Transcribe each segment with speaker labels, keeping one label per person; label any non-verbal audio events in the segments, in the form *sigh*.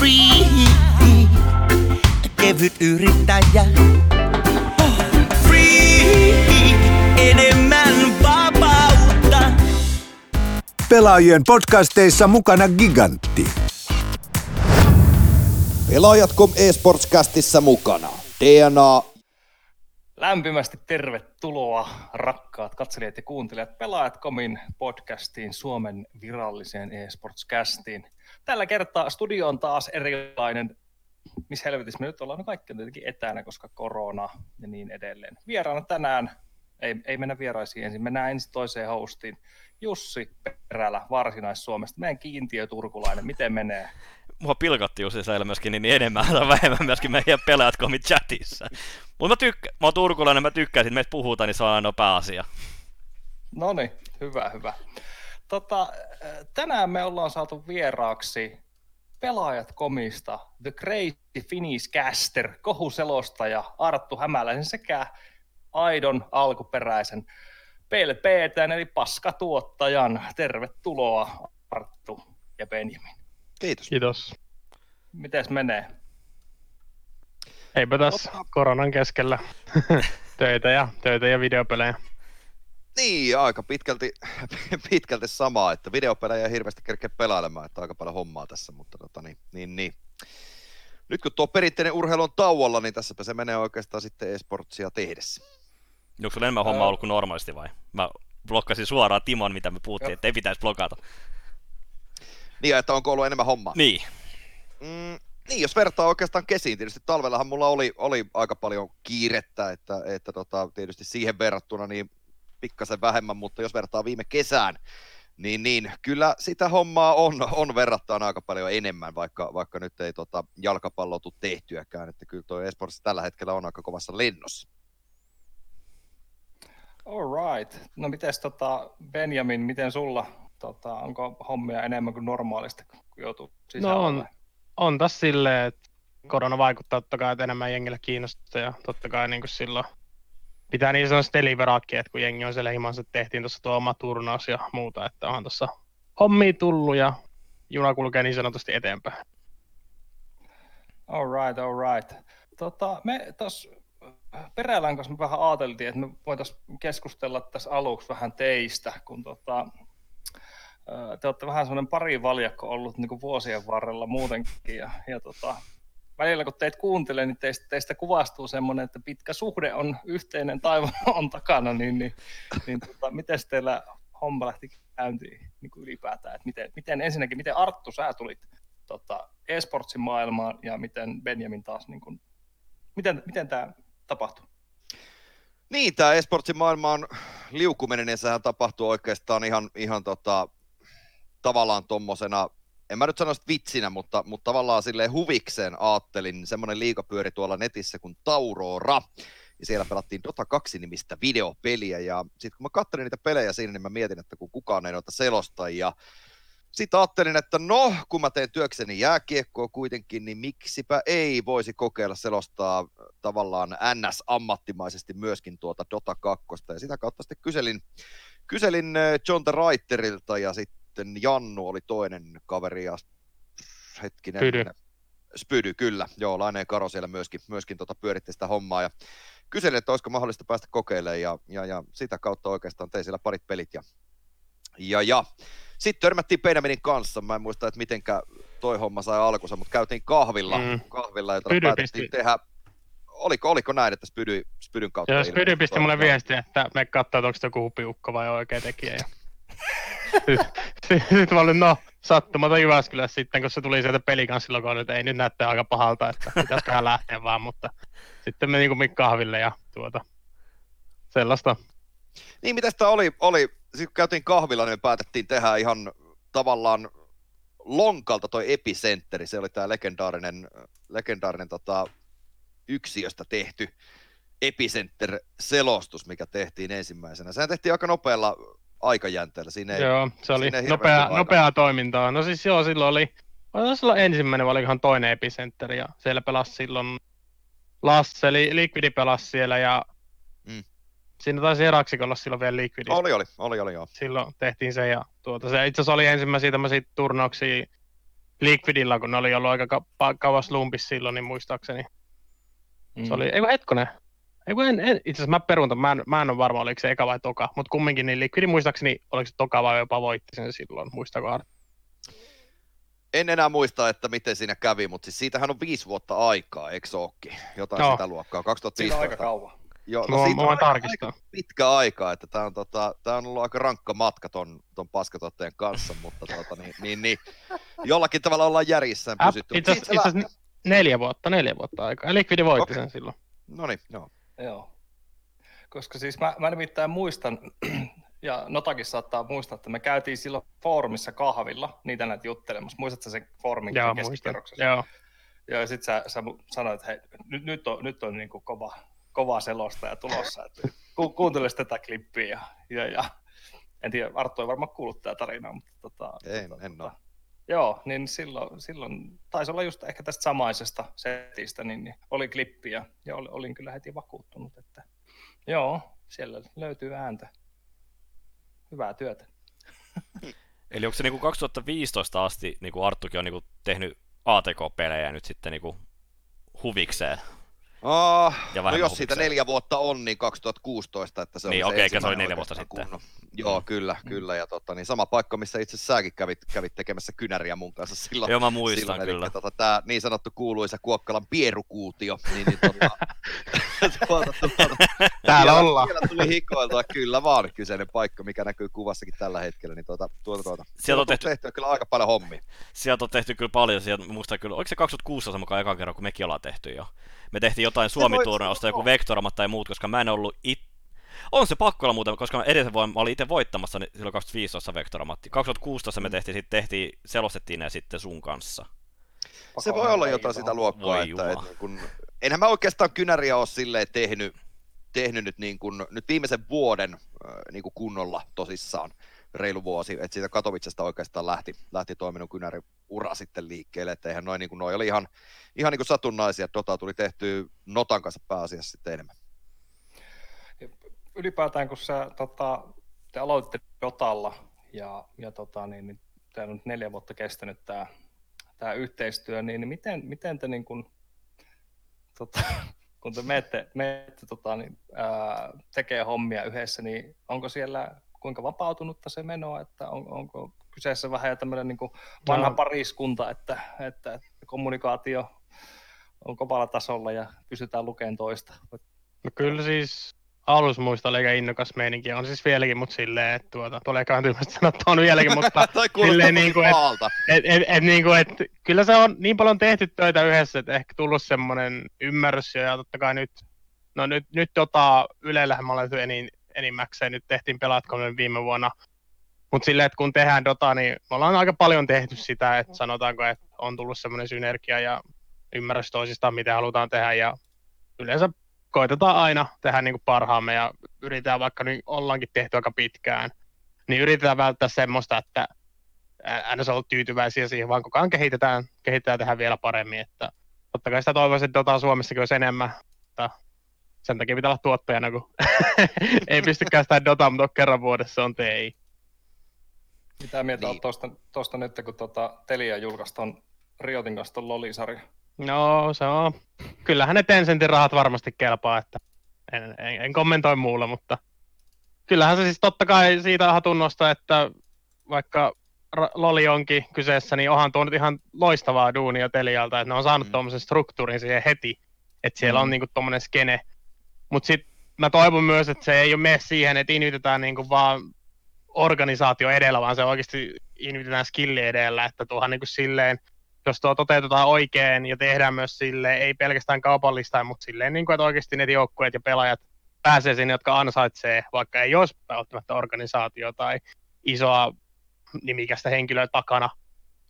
Speaker 1: free. Kevyt yrittäjä. Free, enemmän vapautta.
Speaker 2: Pelaajien podcasteissa mukana Gigantti.
Speaker 3: Pelaajat.com eSportscastissa mukana. DNA
Speaker 4: Lämpimästi tervetuloa rakkaat katselijat ja kuuntelijat Pelaajat.comin podcastiin, Suomen viralliseen eSportscastiin. Tällä kertaa studio on taas erilainen. Missä helvetissä me nyt ollaan? No kaikki tietenkin etänä, koska korona ja niin edelleen. Vieraana tänään, ei, ei mennä vieraisiin ensin, mennään ensin toiseen hostiin. Jussi Perälä Varsinais-Suomesta, meidän kiintiö turkulainen, miten menee?
Speaker 5: mua pilkattiin Jussi siellä myöskin niin enemmän tai vähemmän myöskin meidän pelaajat komit chatissa. Mutta mä, tykkä, mä oon turkulainen, mä tykkään, että meistä puhutaan, niin se on ainoa pääasia.
Speaker 4: No niin, hyvä, hyvä. Tota, tänään me ollaan saatu vieraaksi pelaajat komista, The Crazy Finnish Caster, kohuselostaja Arttu Hämäläisen sekä aidon alkuperäisen PLPtän eli paskatuottajan. Tervetuloa Arttu ja Benjamin.
Speaker 3: Kiitos.
Speaker 6: Kiitos.
Speaker 4: Mites menee?
Speaker 6: Eipä tässä koronan keskellä *laughs* töitä ja, töitä ja videopelejä.
Speaker 3: Niin, aika pitkälti, *laughs* pitkälti samaa, että videopelejä ei hirveästi kerkeä pelailemaan, että aika paljon hommaa tässä, mutta tota, niin, niin, niin. Nyt kun tuo perinteinen urheilu on tauolla, niin tässäpä se menee oikeastaan sitten esportsia tehdessä.
Speaker 5: Onko sulla enemmän hommaa ollut kuin normaalisti vai? Mä blokkasin suoraan Timon, mitä me puhuttiin, että ei pitäisi blokata.
Speaker 3: Niin, että onko ollut enemmän hommaa?
Speaker 5: Niin.
Speaker 3: Mm, niin, jos vertaa oikeastaan kesiin, tietysti talvellahan mulla oli, oli aika paljon kiirettä, että, että tota, tietysti siihen verrattuna niin pikkasen vähemmän, mutta jos vertaa viime kesään, niin, niin kyllä sitä hommaa on, on verrattain aika paljon enemmän, vaikka, vaikka nyt ei tota, jalkapalloa tule tehtyäkään, että kyllä tuo esports tällä hetkellä on aika kovassa lennossa.
Speaker 4: All right. No mites tota Benjamin, miten sulla, tota, onko hommia enemmän kuin normaalista, kun joutuu sisällä?
Speaker 6: No on, on tässä silleen, että korona vaikuttaa totta kai, että enemmän jengillä kiinnostaa ja totta kai niin kuin silloin pitää niin sanoa deliveraatkin, että kun jengi on siellä himassa, tehtiin tuossa tuo oma turnaus ja muuta, että onhan tuossa hommi tullut ja juna kulkee niin sanotusti eteenpäin.
Speaker 4: All right, all right. Tota, me tuossa Perälän kanssa me vähän ajateltiin, että me voitaisiin keskustella tässä aluksi vähän teistä, kun tota, te olette vähän semmoinen pari valjakko ollut niin kuin vuosien varrella muutenkin. Ja, ja tota, välillä kun teitä kuuntelee, niin teistä, teistä kuvastuu semmoinen, että pitkä suhde on yhteinen taivaan *laughs* on takana, niin, niin, niin tota, miten teillä homma lähti käyntiin niin kuin ylipäätään? Että miten, miten, ensinnäkin, miten Arttu sä tulit tota, esportsin maailmaan ja miten Benjamin taas, niin kuin, miten, miten tämä tapahtui?
Speaker 3: Niin, tämä esportsin maailmaan liukuminen, niin sehän tapahtuu oikeastaan ihan, ihan tota, tavallaan tommosena, en mä nyt sano vitsinä, mutta, mutta tavallaan sille huvikseen aattelin, semmoinen liiga pyöri tuolla netissä kuin Taurora, ja siellä pelattiin Dota 2 nimistä videopeliä, ja sitten kun mä katselin niitä pelejä siinä, niin mä mietin, että kun kukaan ei noita selosta, ja sitten ajattelin, että no, kun mä teen työkseni jääkiekkoa kuitenkin, niin miksipä ei voisi kokeilla selostaa tavallaan NS-ammattimaisesti myöskin tuota Dota 2. Ja sitä kautta sitten kyselin, kyselin John the Writerilta ja sitten Jannu oli toinen kaveri ja hetkinen.
Speaker 6: Spydy.
Speaker 3: Spydy, kyllä. Joo, Laineen Karo siellä myöskin, myöskin tota pyöritti sitä hommaa ja kyselin, että olisiko mahdollista päästä kokeilemaan ja, ja, ja sitä kautta oikeastaan tein siellä parit pelit ja, ja, ja sitten törmättiin Benjaminin kanssa. Mä en muista, että mitenkä toi homma sai alkunsa, mutta käytiin kahvilla, mm. kahvilla jota
Speaker 6: Spydy
Speaker 3: päätettiin
Speaker 6: pisti-
Speaker 3: tehdä. Oliko, oliko näin, että Spydy, Spydyn kautta?
Speaker 6: Ja Spydy pisti mulle
Speaker 3: joo.
Speaker 6: viestiä, että me katsotaan, onko se joku hupiukko vai oikea tekijä. Ja... *laughs* Sitten mä olin, no, sattumata Jyväskylässä sitten, kun se tuli sieltä pelikanssilla, kun ei nyt näyttää aika pahalta, että pitäisiköhän lähteä vaan, mutta sitten meni kumminkin kahville ja tuota, sellaista.
Speaker 3: Niin, mitä sitä oli, oli sitten kun käytiin kahvilla, niin päätettiin tehdä ihan tavallaan lonkalta toi Epicenteri, se oli tämä legendaarinen, legendaarinen tota, yksiöstä tehty Epicenter-selostus, mikä tehtiin ensimmäisenä. Sehän tehtiin aika nopealla aikajänteellä. Siinä ei,
Speaker 6: Joo, se oli nopea,
Speaker 3: aikaa.
Speaker 6: nopeaa toimintaa. No siis joo, silloin oli, oli silloin ensimmäinen vai olikohan toinen epicenter ja siellä pelasi silloin Lasse, eli Liquidi pelasi siellä ja
Speaker 3: Mm.
Speaker 6: siinä taisi Eraksik olla silloin vielä Liquidi.
Speaker 3: Oli, oli, oli, oli, joo.
Speaker 6: Silloin tehtiin se ja tuota, se itse asiassa oli ensimmäisiä tämmöisiä turnauksia, Liquidilla, kun ne oli ollut aika ka- kauas lumpissa silloin, niin muistaakseni.
Speaker 4: Mm.
Speaker 6: Se oli, ei kun hetkonen. Ei kun en, en, itse asiassa mä peruntan, mä en, mä en ole varma, oliko se eka vai toka, mutta kumminkin niin Liquidi muistaakseni, oliko se toka vai jopa voitti sen silloin, muistako Arto?
Speaker 3: En enää muista, että miten siinä kävi, mutta siis siitähän on viisi vuotta aikaa, eikö se ookin? Jotain
Speaker 6: Joo.
Speaker 3: sitä luokkaa,
Speaker 4: Siinä on
Speaker 3: 2015.
Speaker 4: aika kauan.
Speaker 3: Joo,
Speaker 6: Mä,
Speaker 3: siitä
Speaker 6: mä voin
Speaker 3: aika-
Speaker 6: tarkistaa.
Speaker 3: aika pitkä aika, että tämä on, tota, tää on ollut aika rankka matka ton, ton paskatuotteen kanssa, mutta tota, niin, niin, niin, jollakin tavalla ollaan järjissään pysytty.
Speaker 6: itse asiassa neljä vuotta, neljä vuotta aikaa. Ja Liquidi voitti
Speaker 3: Okei.
Speaker 6: sen silloin.
Speaker 3: No niin, joo.
Speaker 4: Joo. Koska siis mä, mä nimittäin muistan, *clears throat* ja Notakin saattaa muistaa, että me käytiin silloin foorumissa kahvilla niitä näitä juttelemassa. Muistatko sen foorumin
Speaker 6: Joo, muistan.
Speaker 4: keskikierroksessa?
Speaker 6: Joo.
Speaker 4: Joo, ja sit sä, sä sanoit, että hei, nyt, nyt on, nyt on niin kuin kova, kova selosta ja tulossa, että ku, kuuntele tätä klippiä. Ja, ja, ja, en tiedä, Arttu ei varmaan kuullut tätä tarinaa, mutta tota,
Speaker 3: En-
Speaker 4: tota,
Speaker 3: en
Speaker 4: tota,
Speaker 3: oo.
Speaker 4: Joo, niin silloin, silloin taisi olla just ehkä tästä samaisesta setistä, niin, niin oli klippi ja, oli, olin kyllä heti vakuuttunut, että joo, siellä löytyy ääntä. Hyvää työtä. *laughs*
Speaker 5: Eli onko se niinku 2015 asti niinku Arttukin on niinku tehnyt ATK-pelejä nyt sitten niinku huvikseen?
Speaker 3: Oh,
Speaker 5: Ja
Speaker 3: no jos siitä neljä vuotta on, niin 2016, että se
Speaker 5: Niin,
Speaker 3: oli
Speaker 5: okei,
Speaker 3: se
Speaker 5: se oli neljä vuotta sitten.
Speaker 3: kunnon- Joo,
Speaker 5: Mm.
Speaker 3: kyllä, kyllä. Ja tota, niin sama paikka, missä itse säkin kävit, kävit tekemässä kynäriä mun kanssa silloin.
Speaker 5: Joo, mä muistan
Speaker 3: silloin,
Speaker 5: kyllä.
Speaker 3: Eli, tota, tämä niin sanottu kuuluisa Kuokkalan pierukuutio, niin, niin tota, *laughs* tuota, tuota,
Speaker 6: Täällä
Speaker 3: vielä,
Speaker 6: ollaan.
Speaker 3: Vielä tuli hikoiltua, kyllä vaan kyseinen paikka, mikä näkyy kuvassakin tällä hetkellä. Niin tuota, tuota, tuota.
Speaker 5: Sieltä on tehty-
Speaker 3: tehtyä kyllä aika paljon hommia.
Speaker 5: Sieltä on tehty kyllä paljon, sieltä muistan kyllä, oliko se 2016 mukaan eka kerran, kun mekin ollaan tehty jo. Me tehtiin jotain Suomi-turnausta, joku Vectoramat tai muut, koska mä en ollut it... On se pakko olla muuten, koska mä edellisen vuonna mä olin itse voittamassa niin silloin 2015 Vectoramatti. 2016 me tehtiin, sit tehtiin, selostettiin ne sitten sun kanssa.
Speaker 3: Se voi olla jotain sitä luokkaa,
Speaker 5: Voi
Speaker 3: että, että niin kun, enhän mä oikeastaan kynäriä ole silleen tehnyt, tehnyt nyt, niin kun, nyt viimeisen vuoden niin kun kunnolla tosissaan reilu vuosi, että siitä Katowicesta oikeastaan lähti, lähti toiminut kynäri ura sitten liikkeelle, että eihän noin, niin kuin, noi oli ihan, ihan niin kuin satunnaisia, Dota tuli tehty Notan kanssa pääasiassa sitten enemmän.
Speaker 4: ylipäätään kun sä, tota, te aloititte Dotalla ja, ja tota, niin, niin tämä on nyt neljä vuotta kestänyt tämä, tämä yhteistyö, niin, niin miten, miten te niin kun, tota, kun te menette, menette tota, niin, ää, tekee hommia yhdessä, niin onko siellä kuinka vapautunutta se meno, että on, onko kyseessä vähän tämmöinen niin kuin vanha
Speaker 6: No.
Speaker 4: pariskunta, että, että, että kommunikaatio on kovalla tasolla ja pystytään lukemaan toista.
Speaker 6: No kyllä siis alussa muista oli aika innokas meininki, on siis vieläkin, mutta silleen, että tuota, tulee tyhmästi sanottua on vieläkin, mutta *laughs* silleen niin kuin, et-
Speaker 3: maalta.
Speaker 6: et, et, et, niin kuin, et, kyllä se on niin paljon tehty töitä yhdessä, että ehkä tullut semmoinen ymmärrys jo, ja totta kai nyt, no nyt, nyt tota, Ylellähän mä olen enin, enimmäkseen, nyt tehtiin Pelatkonen viime vuonna, mutta silleen, että kun tehdään Dota, niin me ollaan aika paljon tehty sitä, että sanotaanko, että on tullut semmoinen synergia ja ymmärrys toisistaan, mitä halutaan tehdä, ja yleensä koitetaan aina tehdä niin kuin parhaamme, ja yritetään vaikka nyt ollaankin tehty aika pitkään, niin yritetään välttää semmoista, että aina se on tyytyväisiä siihen, vaan koko ajan kehitetään, kehitetään tehdä vielä paremmin. Että totta kai sitä toivoisin, että Dota Suomessakin olisi enemmän, mutta sen takia pitää olla tuottajana, kun *laughs* ei pystykään sitä Dota, mutta kerran vuodessa on TI.
Speaker 4: Mitä mieltä
Speaker 3: Niin.
Speaker 4: niin. tuosta, tuosta nyt, kun tuota Telia julkaisi tuon Riotin kanssa tuon Lolisarja?
Speaker 6: No se on, kyllähän ne Tencentin rahat varmasti kelpaa, että en, en, en kommentoi muulla, mutta kyllähän se siis totta kai siitä hatunnosta, että vaikka Ra- Loli onkin kyseessä, niin onhan tuo nyt ihan loistavaa duunia Telialta, että ne on saanut
Speaker 3: mm.
Speaker 6: tuommoisen struktuurin siihen heti, että siellä
Speaker 4: Mm.
Speaker 6: on niinku tuommoinen skene. Mutta sitten mä toivon myös, että se ei ole mene siihen, että invitetään niinku vaan organisaatio edellä, vaan se oikeasti invitetään skilli edellä, että tuohan niinku silleen, jos tuo toteutetaan oikein ja tehdään myös silleen, ei pelkästään kaupallista, mutta silleen, niin kuin, että oikeasti ne joukkueet ja pelaajat pääsee sinne, jotka ansaitsee, vaikka ei olisi välttämättä organisaatio tai isoa nimikästä henkilöä takana,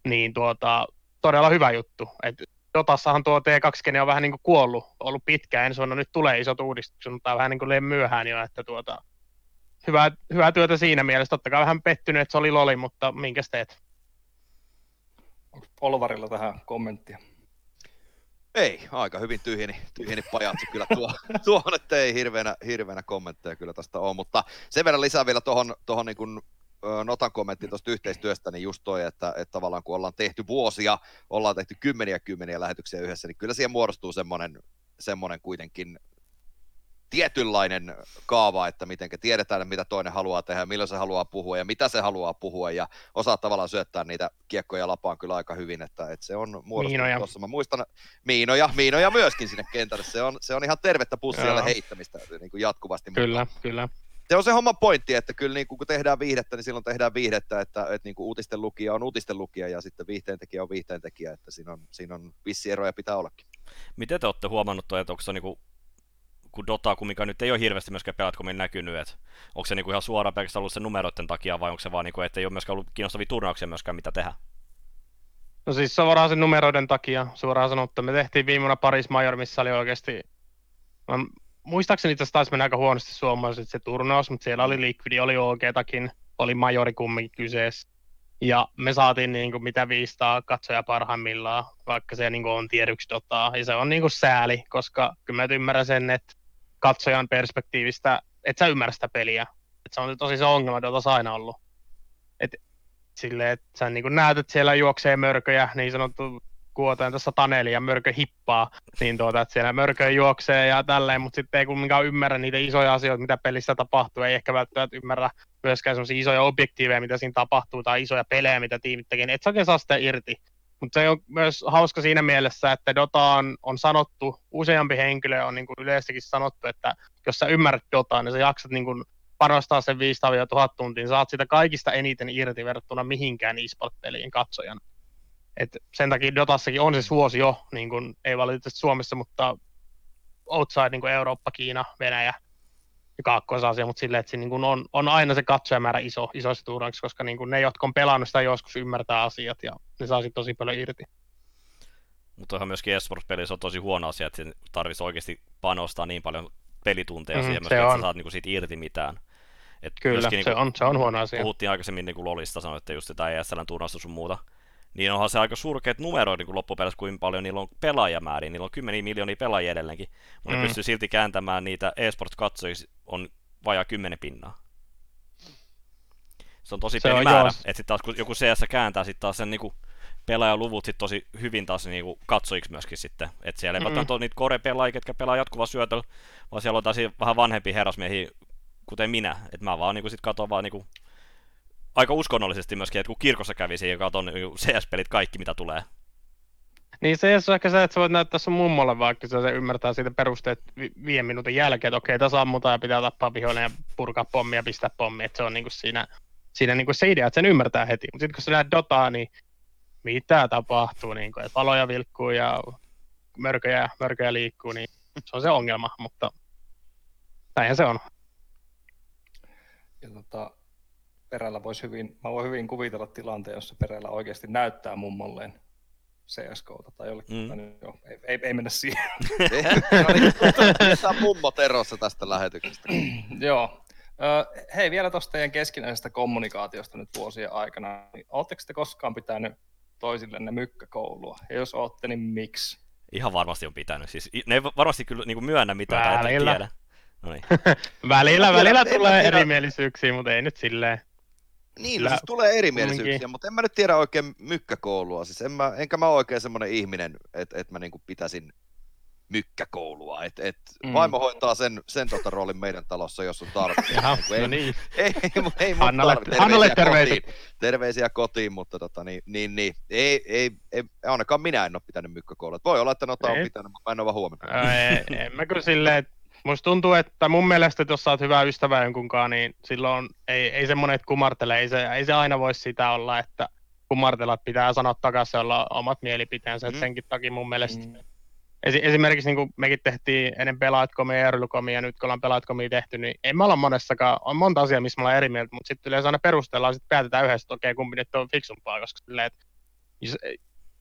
Speaker 6: niin tuota, todella hyvä juttu. Et Dotassahan tuo T2 on vähän niin kuin kuollut, ollut pitkään, ensi vuonna nyt tulee isot uudistukset, mutta vähän niin kuin liian myöhään jo, että tuota, hyvää, hyvää työtä siinä mielessä. Totta kai vähän pettynyt, että se oli loli, mutta minkäs teet?
Speaker 4: Onko Olvarilla tähän kommenttia?
Speaker 3: Ei, aika hyvin tyhjeni, tyhjeni pajatsi kyllä tuo, *laughs* tuohon, että ei hirveänä, hirveänä kommentteja kyllä tästä ole, mutta sen verran lisää vielä tuohon, tuohon niin kuin Notan kommentti tuosta yhteistyöstä, niin just toi, että, että tavallaan kun ollaan tehty vuosia, ollaan tehty kymmeniä kymmeniä lähetyksiä yhdessä, niin kyllä siihen muodostuu semmoinen, semmoinen kuitenkin tietynlainen kaava, että miten tiedetään, mitä toinen haluaa tehdä, milloin se haluaa puhua ja mitä se haluaa puhua ja osaa tavallaan syöttää niitä kiekkoja lapaan kyllä aika hyvin, että, että se on muodostunut tuossa. Mä muistan miinoja, miinoja myöskin sinne kentälle. Se on, se on ihan tervettä pussialle heittämistä niin kuin jatkuvasti. mutta
Speaker 6: Kyllä, kyllä.
Speaker 3: Se on se homman pointti, että kyllä niin kuin, kun tehdään viihdettä, niin silloin tehdään viihdettä, että, että niin kuin uutisten lukija on uutisten lukija ja sitten viihteentekijä on viihteentekijä, että siinä on, siinä on vissi eroja pitää ollakin.
Speaker 5: Miten te olette huomannut toi, että onko se niinku, kun Dota kumminkaan nyt ei ole hirveästi myöskään pelatkomin näkynyt, että onko se niinku ihan suoraan pelkästään ollut sen numeroiden takia vai onko se vaan niinku, että ei ole myöskään ollut kiinnostavia turnauksia myöskään mitä tehdä?
Speaker 6: No siis suoraan sen numeroiden takia, suoraan sanottu. Me tehtiin viime vuonna Paris Major, missä oli oikeasti... Muistaakseni asiassa taisi mennä aika huonosti suomalaiset se turnaus, mutta siellä oli Liquidi, oli OGtakin, oli Majori kumminkin kyseessä. Ja me saatiin niin kuin mitä 500 katsoja parhaimmillaan, vaikka se niin kuin on tiedyksi Dotaa. Ja se on niin kuin sääli, koska kyllä mä ymmärrän sen, että katsojan perspektiivistä, et sä ymmärrä sitä peliä. Et se on tosi se ongelma Dotassa aina ollut. Et silleen, että sä niin näet, että siellä juoksee mörköjä, niin sanottu kuotaan tuossa taneli ja mörkö hippaa, niin tuota, että siellä mörkö juoksee ja tälleen, mutta sitten ei kumminkaan ymmärrä niitä isoja asioita, mitä pelissä tapahtuu, ei ehkä välttämättä ymmärrä myöskään sellaisia isoja objektiiveja, mitä siinä tapahtuu, tai isoja pelejä, mitä tiimit tekee, et sä saa sitä irti. Mutta se on myös hauska siinä mielessä, että Dota on, on sanottu, useampi henkilö on niin kuin sanottu, että jos sä ymmärrät Dotaa, niin sä jaksat niin kuin panostaa sen 500-1000 tuntia, saat sitä kaikista eniten irti verrattuna mihinkään e-sport-peliin katsojan. Et sen takia Dotassakin on se suosio, niin kuin, ei valitettavasti Suomessa, mutta outside niin kuin Eurooppa, Kiina, Venäjä ja Kaakkois-Aasia, mutta silleen, että se niin kuin on, on, aina se katsojamäärä iso, isoissa turnauksissa, koska niin kuin ne, jotka on pelannut sitä joskus, ymmärtää asiat ja ne saa sitten tosi paljon irti.
Speaker 5: Mutta ihan myöskin esports-pelissä on tosi huono asia, että tarvitsisi oikeasti panostaa niin paljon pelitunteja
Speaker 6: Mhm,
Speaker 5: siihen, myöskin, että sä saat niinku siitä irti mitään. Et
Speaker 6: Kyllä,
Speaker 5: myöskin
Speaker 6: se
Speaker 5: niinku-
Speaker 6: on, se on huono asia.
Speaker 5: Puhuttiin aikaisemmin niin kuin LoLista, sanoitte just sitä ESLn turnausta sun muuta. Niin onhan se aika surkeat numeroit niin loppupeleissä, kuinka paljon niillä on pelaajamääriä. Niillä on kymmeniä miljoonia pelaajia edelleenkin, mutta mm. Ne pystyy silti kääntämään niitä esports-katsojiksi on vajaa kymmenen pinnaa. Se on tosi
Speaker 6: Se
Speaker 5: pieni
Speaker 6: on,
Speaker 5: määrä, että sitten taas kun joku CS kääntää sitten taas sen niinku pelaajaluvut sit tosi hyvin taas niinku katsojiksi myöskin sitten. Että siellä ei
Speaker 6: Mm.
Speaker 5: välttämättä ole niitä core-pelaajia, ketkä pelaa jatkuvaa syötöllä, vaan siellä on taas vähän vanhempia herrasmiehiä, kuten minä. Että mä vaan niinku sit katon vaan niinku aika uskonnollisesti myöskin, että kun kirkossa kävisin ja katon niinku CS-pelit kaikki, mitä tulee.
Speaker 6: Niin se on ehkä se, että sä voit näyttää sun mummolle vaikka se, se ymmärtää siitä perusteet vi- viiden minuutin jälkeen, että okei, tässä ammutaan ja pitää tappaa vihollinen ja purkaa pommia ja pistää pommia, että se on niinku siinä, siinä niinku se idea, että sen ymmärtää heti. Mutta sitten kun sä näet Dotaa, niin mitä tapahtuu, niinku, että valoja vilkkuu ja mörköjä, mörköjä liikkuu, niin se on se ongelma, mutta näinhän se on.
Speaker 4: Ja tota, perällä voisi hyvin, mä voin hyvin kuvitella tilanteen, jossa perällä oikeasti näyttää mummolleen CSGOta tai jollekin.
Speaker 5: Mm.
Speaker 4: Mm. Joo, ei, ei, ei, mennä siihen.
Speaker 3: Tämä *laughs* mummo terossa tästä lähetyksestä. *clears throat*
Speaker 4: Joo. Ö, hei, vielä tuosta teidän keskinäisestä kommunikaatiosta nyt vuosien aikana. Niin Oletteko te koskaan pitänyt toisillenne mykkäkoulua? Ja jos olette, niin miksi?
Speaker 5: Ihan varmasti on pitänyt. Siis, ne ei varmasti kyllä niinku myönnä mitään tai
Speaker 6: Välillä.
Speaker 5: tiedä. No niin. *laughs* *laughs*
Speaker 6: Välillä, välillä
Speaker 3: mä
Speaker 6: tulee erimielisyyksiä, mutta ei nyt silleen.
Speaker 3: Niin, no
Speaker 6: Kyllä
Speaker 3: siis tulee erimielisyyksiä,
Speaker 6: kumminkin.
Speaker 3: mutta en mä nyt tiedä oikein mykkäkoulua. Siis en mä, enkä mä ole oikein semmoinen ihminen, että et mä niinku pitäisin mykkäkoulua. Et, et
Speaker 4: Mm.
Speaker 3: Vaimo hoitaa sen, sen tota roolin meidän talossa, jos on tarpeen. *laughs*
Speaker 6: Jaha,
Speaker 3: Niinku ei,
Speaker 6: no niin. *laughs*
Speaker 3: ei, ei, ei mun
Speaker 6: Hannalle-
Speaker 3: tarvi.
Speaker 6: Hannalle
Speaker 3: Terveisiä kotiin, terveisiä kotiin, mutta tota, niin, niin, niin, ei, ei, ei, ainakaan minä en ole pitänyt mykkäkoulua. Voi olla, että Nota on
Speaker 6: Ei.
Speaker 3: pitänyt, mutta mä en ole vaan huomannut.
Speaker 6: Ää, ei- en mä kyllä silleen, että musta tuntuu, että mun mielestä, että jos sä oot hyvä ystävä jonkunkaan, niin silloin ei, ei semmonen, että kumartele, ei se, ei se aina voi sitä olla, että kumartella, että pitää sanoa takaisin olla omat mielipiteensä, mm. Senkin takia mun mielestä
Speaker 4: Mm.
Speaker 6: Esi- esimerkiksi niin kuin mekin tehtiin ennen pelaatkomia ja Erlykomia, ja nyt kun ollaan pelaatkomia tehty, niin ei me olla monessakaan, on monta asiaa, missä me ollaan eri mieltä, mutta sitten yleensä aina perustellaan, sitten päätetään yhdessä, että okei, kumpi nyt on fiksumpaa, koska silleen, että jos,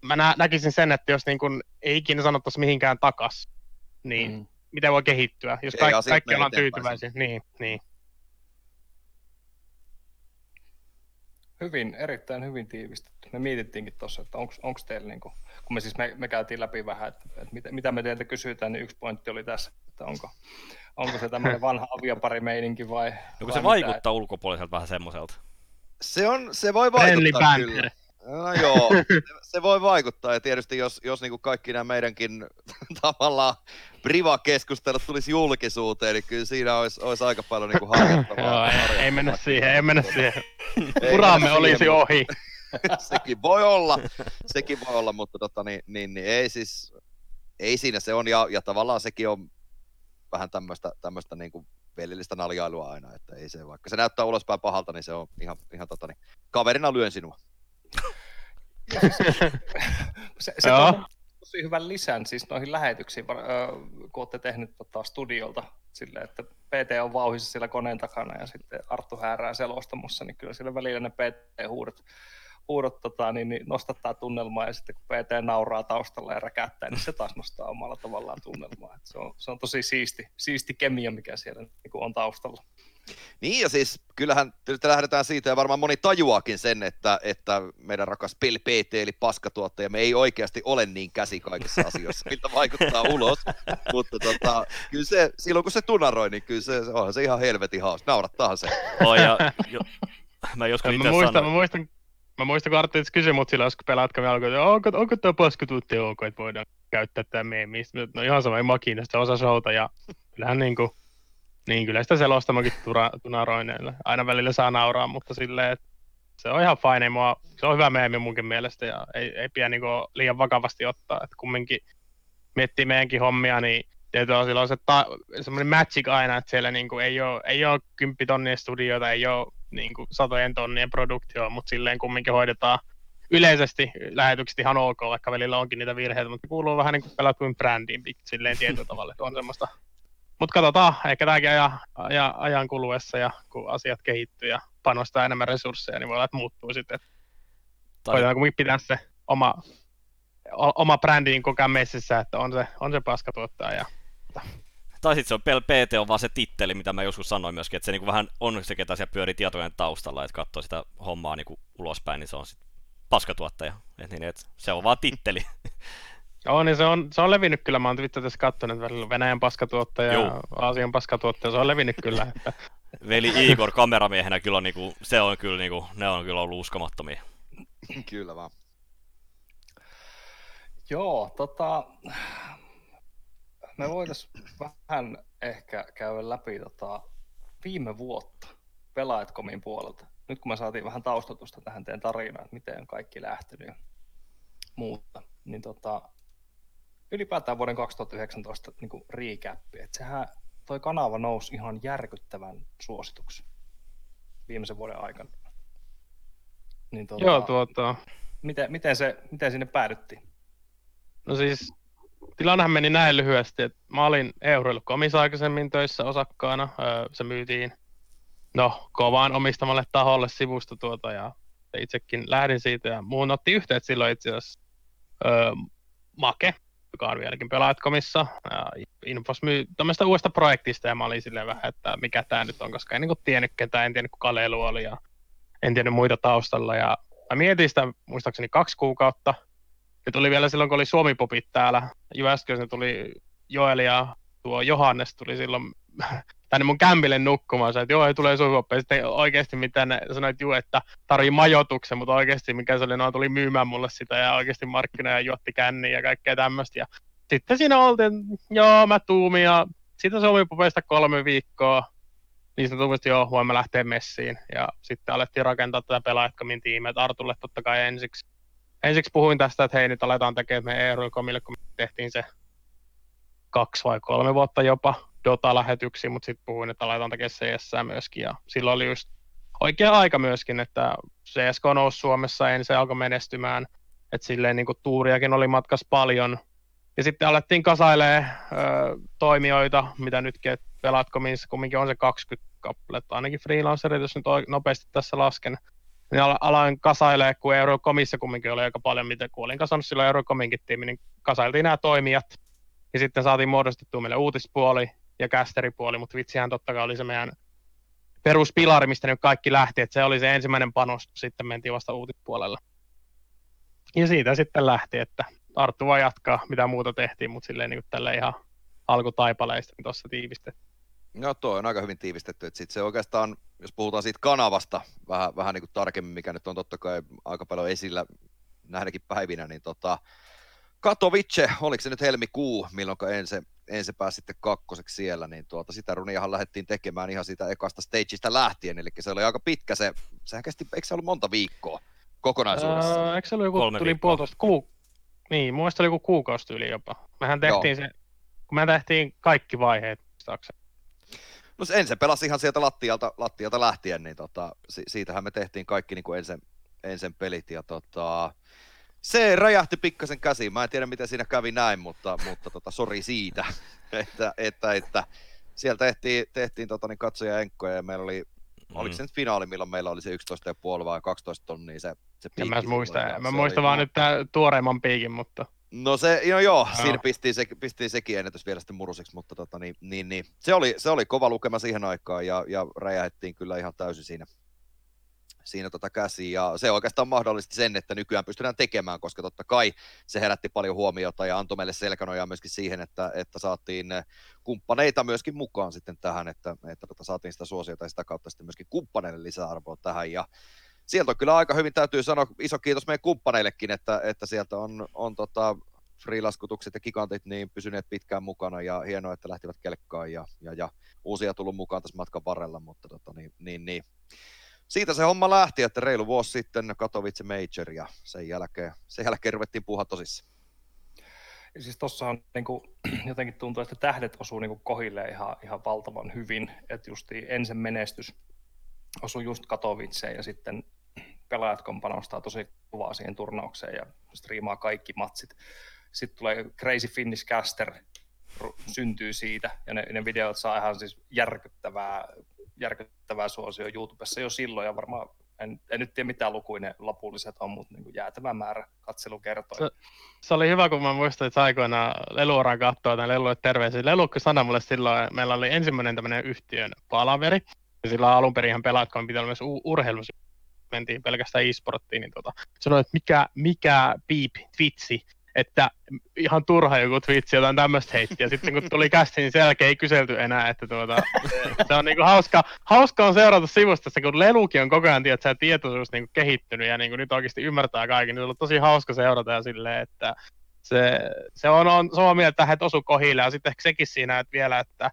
Speaker 6: mä nä- näkisin sen, että jos niin kuin ei ikinä sanottaisi mihinkään takas, niin mm. Miten voi kehittyä, jos
Speaker 3: Ei
Speaker 6: kaik-
Speaker 3: asiat
Speaker 6: kaikki
Speaker 3: mene
Speaker 6: ollaan tyytyväisiä. Niin, niin.
Speaker 4: Hyvin, erittäin hyvin tiivistetty. Me mietittiinkin tuossa, että onko teillä, niinku, kun me siis me, me käytiin läpi vähän, että, että mitä, mitä me teiltä kysytään, niin yksi pointti oli tässä, että onko, onko se tämmöinen vanha *laughs* avioparimeininki vai
Speaker 5: No kun
Speaker 4: vai
Speaker 5: se
Speaker 4: mitä?
Speaker 5: vaikuttaa ulkopuoliselta vähän semmoiselta.
Speaker 3: Se, on, se voi vaikuttaa kyllä. No joo, se, voi vaikuttaa ja tietysti jos, jos niin kuin kaikki nämä meidänkin *laughs* tavallaan priva-keskustelut tulisi julkisuuteen, niin kyllä siinä olisi, olisi aika paljon niin kuin
Speaker 6: Joo,
Speaker 3: harjoittavaa.
Speaker 6: ei, ei mennä siihen, ei mennä siihen. Uramme olisi ohi. *laughs*
Speaker 3: sekin voi olla, sekin voi olla, mutta tota, niin, niin, niin, ei siis, ei siinä se on, ja, ja tavallaan sekin on vähän tämmöistä, tämmöistä niin kuin velillistä naljailua aina, että ei se, vaikka se näyttää ulospäin pahalta, niin se on ihan, ihan tota, niin, kaverina lyön sinua.
Speaker 4: Se, se
Speaker 6: Joo.
Speaker 4: tuo tosi hyvän lisän siis noihin lähetyksiin, kun olette tehnyt tota, studiolta silleen, että PT on vauhissa siellä koneen takana ja sitten Arttu häärää selostamossa, niin kyllä siellä välillä ne PT-huudot huudot, tota, niin, niin nostattaa tunnelmaa ja sitten kun PT nauraa taustalla ja räkättää, niin se taas nostaa omalla tavallaan tunnelmaa. Et se, on, se on tosi siisti, siisti kemia, mikä siellä niin on taustalla.
Speaker 3: Niin ja siis kyllähän tietysti lähdetään siitä ja varmaan moni tajuakin sen, että, että meidän rakas Pel PT eli paskatuottaja, me ei oikeasti ole niin käsi kaikissa asioissa, miltä vaikuttaa ulos, *laughs* mutta tota, kyllä se, silloin kun se tunaroi, niin kyllä se, se onhan se ihan helvetin hauska, naurattaahan se.
Speaker 5: Oh, ja, jo, mä joskus
Speaker 6: Mä
Speaker 5: itse
Speaker 6: muistan, mä muistan, mä muistan, kun Arttu itse kysyi mut silloin, kun pelaatko me alkoi, että onko, onko tämä paskatuutti ok, että voidaan käyttää tämä meemi. Sitten mä, No ihan sama, ei makina, sitä osa showta ja kyllähän niinku, niin kyllä sitä selostamokin tura, tunaroineilla. Aina välillä saa nauraa, mutta silleen, että se on ihan fine, mua, se on hyvä meemi munkin mielestä ja ei, ei pidä niinku liian vakavasti ottaa, että kumminkin miettii meidänkin hommia, niin tietyllä sillä on se ta- semmoinen magic aina, että siellä niinku ei ole, ei ole kymppitonnien studioita, ei ole niinku satojen tonnien produktioa, mutta silleen kumminkin hoidetaan yleisesti lähetykset ihan ok, vaikka välillä onkin niitä virheitä, mutta kuuluu vähän niin kuin pelatuin brändiin silleen tietyllä tavalla, että on semmoista. Mutta katsotaan, ehkä tämäkin ajan, ajan, ajan kuluessa ja kun asiat kehittyy ja panostaa enemmän resursseja, niin voi olla, että muuttuu sitten.
Speaker 5: tai,
Speaker 6: Koitetaan kumminkin pitää se oma, oma brändiin koko ajan messissä, että on se, on se paskatuottaja. Ja
Speaker 5: tai sitten se on pel PT on vaan se titteli, mitä mä joskus sanoin myöskin, että se niinku vähän on se, ketä siellä pyörii tietojen taustalla, että katsoo sitä hommaa niinku ulospäin, niin se on sitten paskatuottaja. Et niin, et se on vaan titteli. *laughs*
Speaker 6: On, niin se on, se on levinnyt kyllä. Mä oon vittu tässä katsonut, että välillä on Venäjän paskatuottaja ja
Speaker 5: Juu.
Speaker 6: Aasian paskatuottaja. Se on levinnyt kyllä. *laughs* Että
Speaker 5: Veli Igor kameramiehenä kyllä on niinku, se on kyllä niinku, ne on kyllä ollut uskomattomia.
Speaker 3: Kyllä vaan.
Speaker 4: Joo, tota, me voitaisiin vähän ehkä käydä läpi tota, viime vuotta pelaajatkomin puolelta. Nyt kun me saatiin vähän taustatusta tähän teidän tarinaan, että miten on kaikki lähtenyt ja muuta, niin tota, ylipäätään vuoden 2019 niin kuin recap, että sehän toi kanava nousi ihan järkyttävän suosituksi viimeisen vuoden aikana. Niin tota,
Speaker 6: Joo, tuota,
Speaker 4: miten, miten, se, miten sinne päädyttiin?
Speaker 6: no siis tilannehan meni näin lyhyesti, että mä olin Euroilla komissa aikaisemmin töissä osakkaana. Öö, se myytiin no, kovaan omistamalle taholle sivusta tuota ja itsekin lähdin siitä ja muun otti yhteyttä silloin itse asiassa öö, Make, joka on vieläkin pelaajatkomissa. Ja Infos myy tämmöistä uudesta projektista ja mä olin silleen vähän, että mikä tämä nyt on, koska en niin tiennyt ketään, en tiennyt kuka Leelu oli ja en tiennyt muita taustalla. Ja mä mietin sitä muistaakseni kaksi kuukautta. Ja tuli vielä silloin, kun oli Suomi-popit täällä Jyväskylässä, tuli Joel ja tuo Johannes tuli silloin tänne mun kämpille nukkumaan. Sanoin, että joo, ei tule Suomi-poppeja. Sitten oikeasti mitä ne sanoit, juu, että tarvii majoituksen, mutta oikeasti mikä se oli, no tuli myymään mulle sitä ja oikeasti markkina ja juotti känniä ja kaikkea tämmöistä. Ja sitten siinä oltiin, joo, mä tuumin ja siitä Suomi-popeista kolme viikkoa. Niin sitten tuumista, joo, voimme lähteä messiin. Ja sitten alettiin rakentaa tätä pelaajatkomin tiimiä. Artulle totta kai ensiksi ensiksi puhuin tästä, että hei nyt aletaan tekemään meidän ERL-komille, kun me tehtiin se kaksi vai kolme vuotta jopa Dota-lähetyksiä, mutta sitten puhuin, että aletaan tekemään CS myöskin. Ja silloin oli just oikea aika myöskin, että CSK nousi Suomessa ensin alkoi menestymään, että silleen niin kuin tuuriakin oli matkassa paljon. Ja sitten alettiin kasailee toimijoita, mitä nytkin että Pelatkomissa kumminkin on se 20 kappaletta, ainakin freelancerit, jos nyt nopeasti tässä lasken. Niin aloin kasailee, kun Eurokomissa kumminkin oli aika paljon, mitä kun olin kasannut silloin Eurokominkin tiimi, niin kasailtiin nämä toimijat, ja sitten saatiin muodostettua meille uutispuoli ja kästeripuoli, mutta vitsihän totta kai oli se meidän peruspilari, mistä nyt kaikki lähti, että se oli se ensimmäinen panostus, sitten mentiin vasta uutispuolelle. Ja siitä sitten lähti, että Arttu voi jatkaa, mitä muuta tehtiin, mutta silleen niin tällä ihan alkutaipaleista niin tuossa tiivistettiin.
Speaker 3: No toi on aika hyvin tiivistetty, että sit se oikeastaan, jos puhutaan siitä kanavasta vähän, vähän niin kuin tarkemmin, mikä nyt on totta kai aika paljon esillä näinäkin päivinä, niin tota, Katowice, oliko se nyt helmikuu, milloin ensin ensin pääsi sitten kakkoseksi siellä, niin tuota, sitä runiahan lähdettiin tekemään ihan siitä ekasta stageista lähtien, eli se oli aika pitkä se, sehän kesti, eikö se ollut monta viikkoa kokonaisuudessaan?
Speaker 6: Öö, eikö se ollut joku
Speaker 5: Kolme
Speaker 6: tuli
Speaker 5: viikkoa.
Speaker 6: puolitoista kuu... Niin, mun mielestä oli joku kuukausi yli jopa. Mehän tehtiin se, kun me tehtiin kaikki vaiheet, muistaakseni.
Speaker 3: No se ensin pelasi ihan sieltä lattialta, lattialta lähtien, niin tota, si- siitähän me tehtiin kaikki niin kuin ensin, ensin pelit. Ja tota, se räjähti pikkasen käsiin. Mä en tiedä, miten siinä kävi näin, mutta, mutta tota, sori siitä, *laughs* että, että, että siellä tehtiin, tehtiin tota, niin katsoja enkkoja ja meillä oli, mm. oliko se nyt finaali, milloin meillä oli se 11,5 vai 12 tonnia se, se
Speaker 6: En mä
Speaker 3: piikki
Speaker 6: muista,
Speaker 3: silloin,
Speaker 6: mä muistan vaan nyt tää tuoreimman piikin, mutta
Speaker 3: No se, no joo,
Speaker 6: Joo.
Speaker 3: siinä pistiin, se, pistiin sekin ennätys vielä sitten murusiksi, mutta tota, niin, niin, niin. Se, oli, se oli kova lukema siihen aikaan ja, ja räjähettiin kyllä ihan täysin siinä, siinä tota käsiin. Ja se oikeastaan mahdollisti sen, että nykyään pystytään tekemään, koska totta kai se herätti paljon huomiota ja antoi meille selkänojaa myöskin siihen, että, että saatiin eh, kumppaneita myöskin mukaan sitten tähän, että, että tota, saatiin sitä suosiota ja sitä kautta sitten myöskin kumppaneille lisäarvoa tähän. Ja sieltä on kyllä aika hyvin, täytyy sanoa iso kiitos meidän kumppaneillekin, että, että sieltä on, on tota, freelaskutukset ja gigantit niin pysyneet pitkään mukana ja hienoa, että lähtivät kelkkaan ja, ja, ja uusia tullut mukaan tässä matkan varrella, mutta tota, niin, niin, niin. Siitä se homma lähti, että reilu vuosi sitten Katowice Major ja sen jälkeen, sen jälkeen ruvettiin puhua tosissaan.
Speaker 4: Ja siis on niin kuin, jotenkin tuntuu, että tähdet osuu niin kohille ihan, ihan valtavan hyvin. Että just ensin menestys osui just Katowiceen ja sitten pelaajat kun panostaa tosi kovaa siihen turnaukseen ja striimaa kaikki matsit. Sitten tulee Crazy Finnish Caster, syntyy siitä ja ne, ne videot saa ihan siis järkyttävää, järkyttävää suosio YouTubessa jo silloin ja varmaan en, en nyt tiedä mitä lukuja ne lopulliset on, mutta niin jäätävä määrä katselukertoja.
Speaker 6: Se- se oli hyvä, kun mä muistan, että aikoinaan Leluoran katsoa tai Lelulle terveisiä. Lelukko sanoi mulle silloin, meillä oli ensimmäinen tämmöinen yhtiön palaveri. Ja silloin alun perin ihan pelaatkaan piti olla myös u-. Mentiin pelkästään e-sporttiin, niin tota, sanoi, että mikä, mikä piip, twitsi, että ihan turha joku twitsi, jotain tämmöistä heittiä. Sitten kun tuli kästi, niin sen ei kyselty enää, että tuota, se on niinku hauska, hauska on seurata sivusta, kun lelukin on koko ajan tiedät, sä, tietoisuus niinku kehittynyt ja niinku nyt oikeasti ymmärtää kaiken, niin se on ollut tosi hauska seurata ja silleen, että se, se on, on samaa mieltä, että osu kohille. Ja sitten ehkä sekin siinä, että vielä, että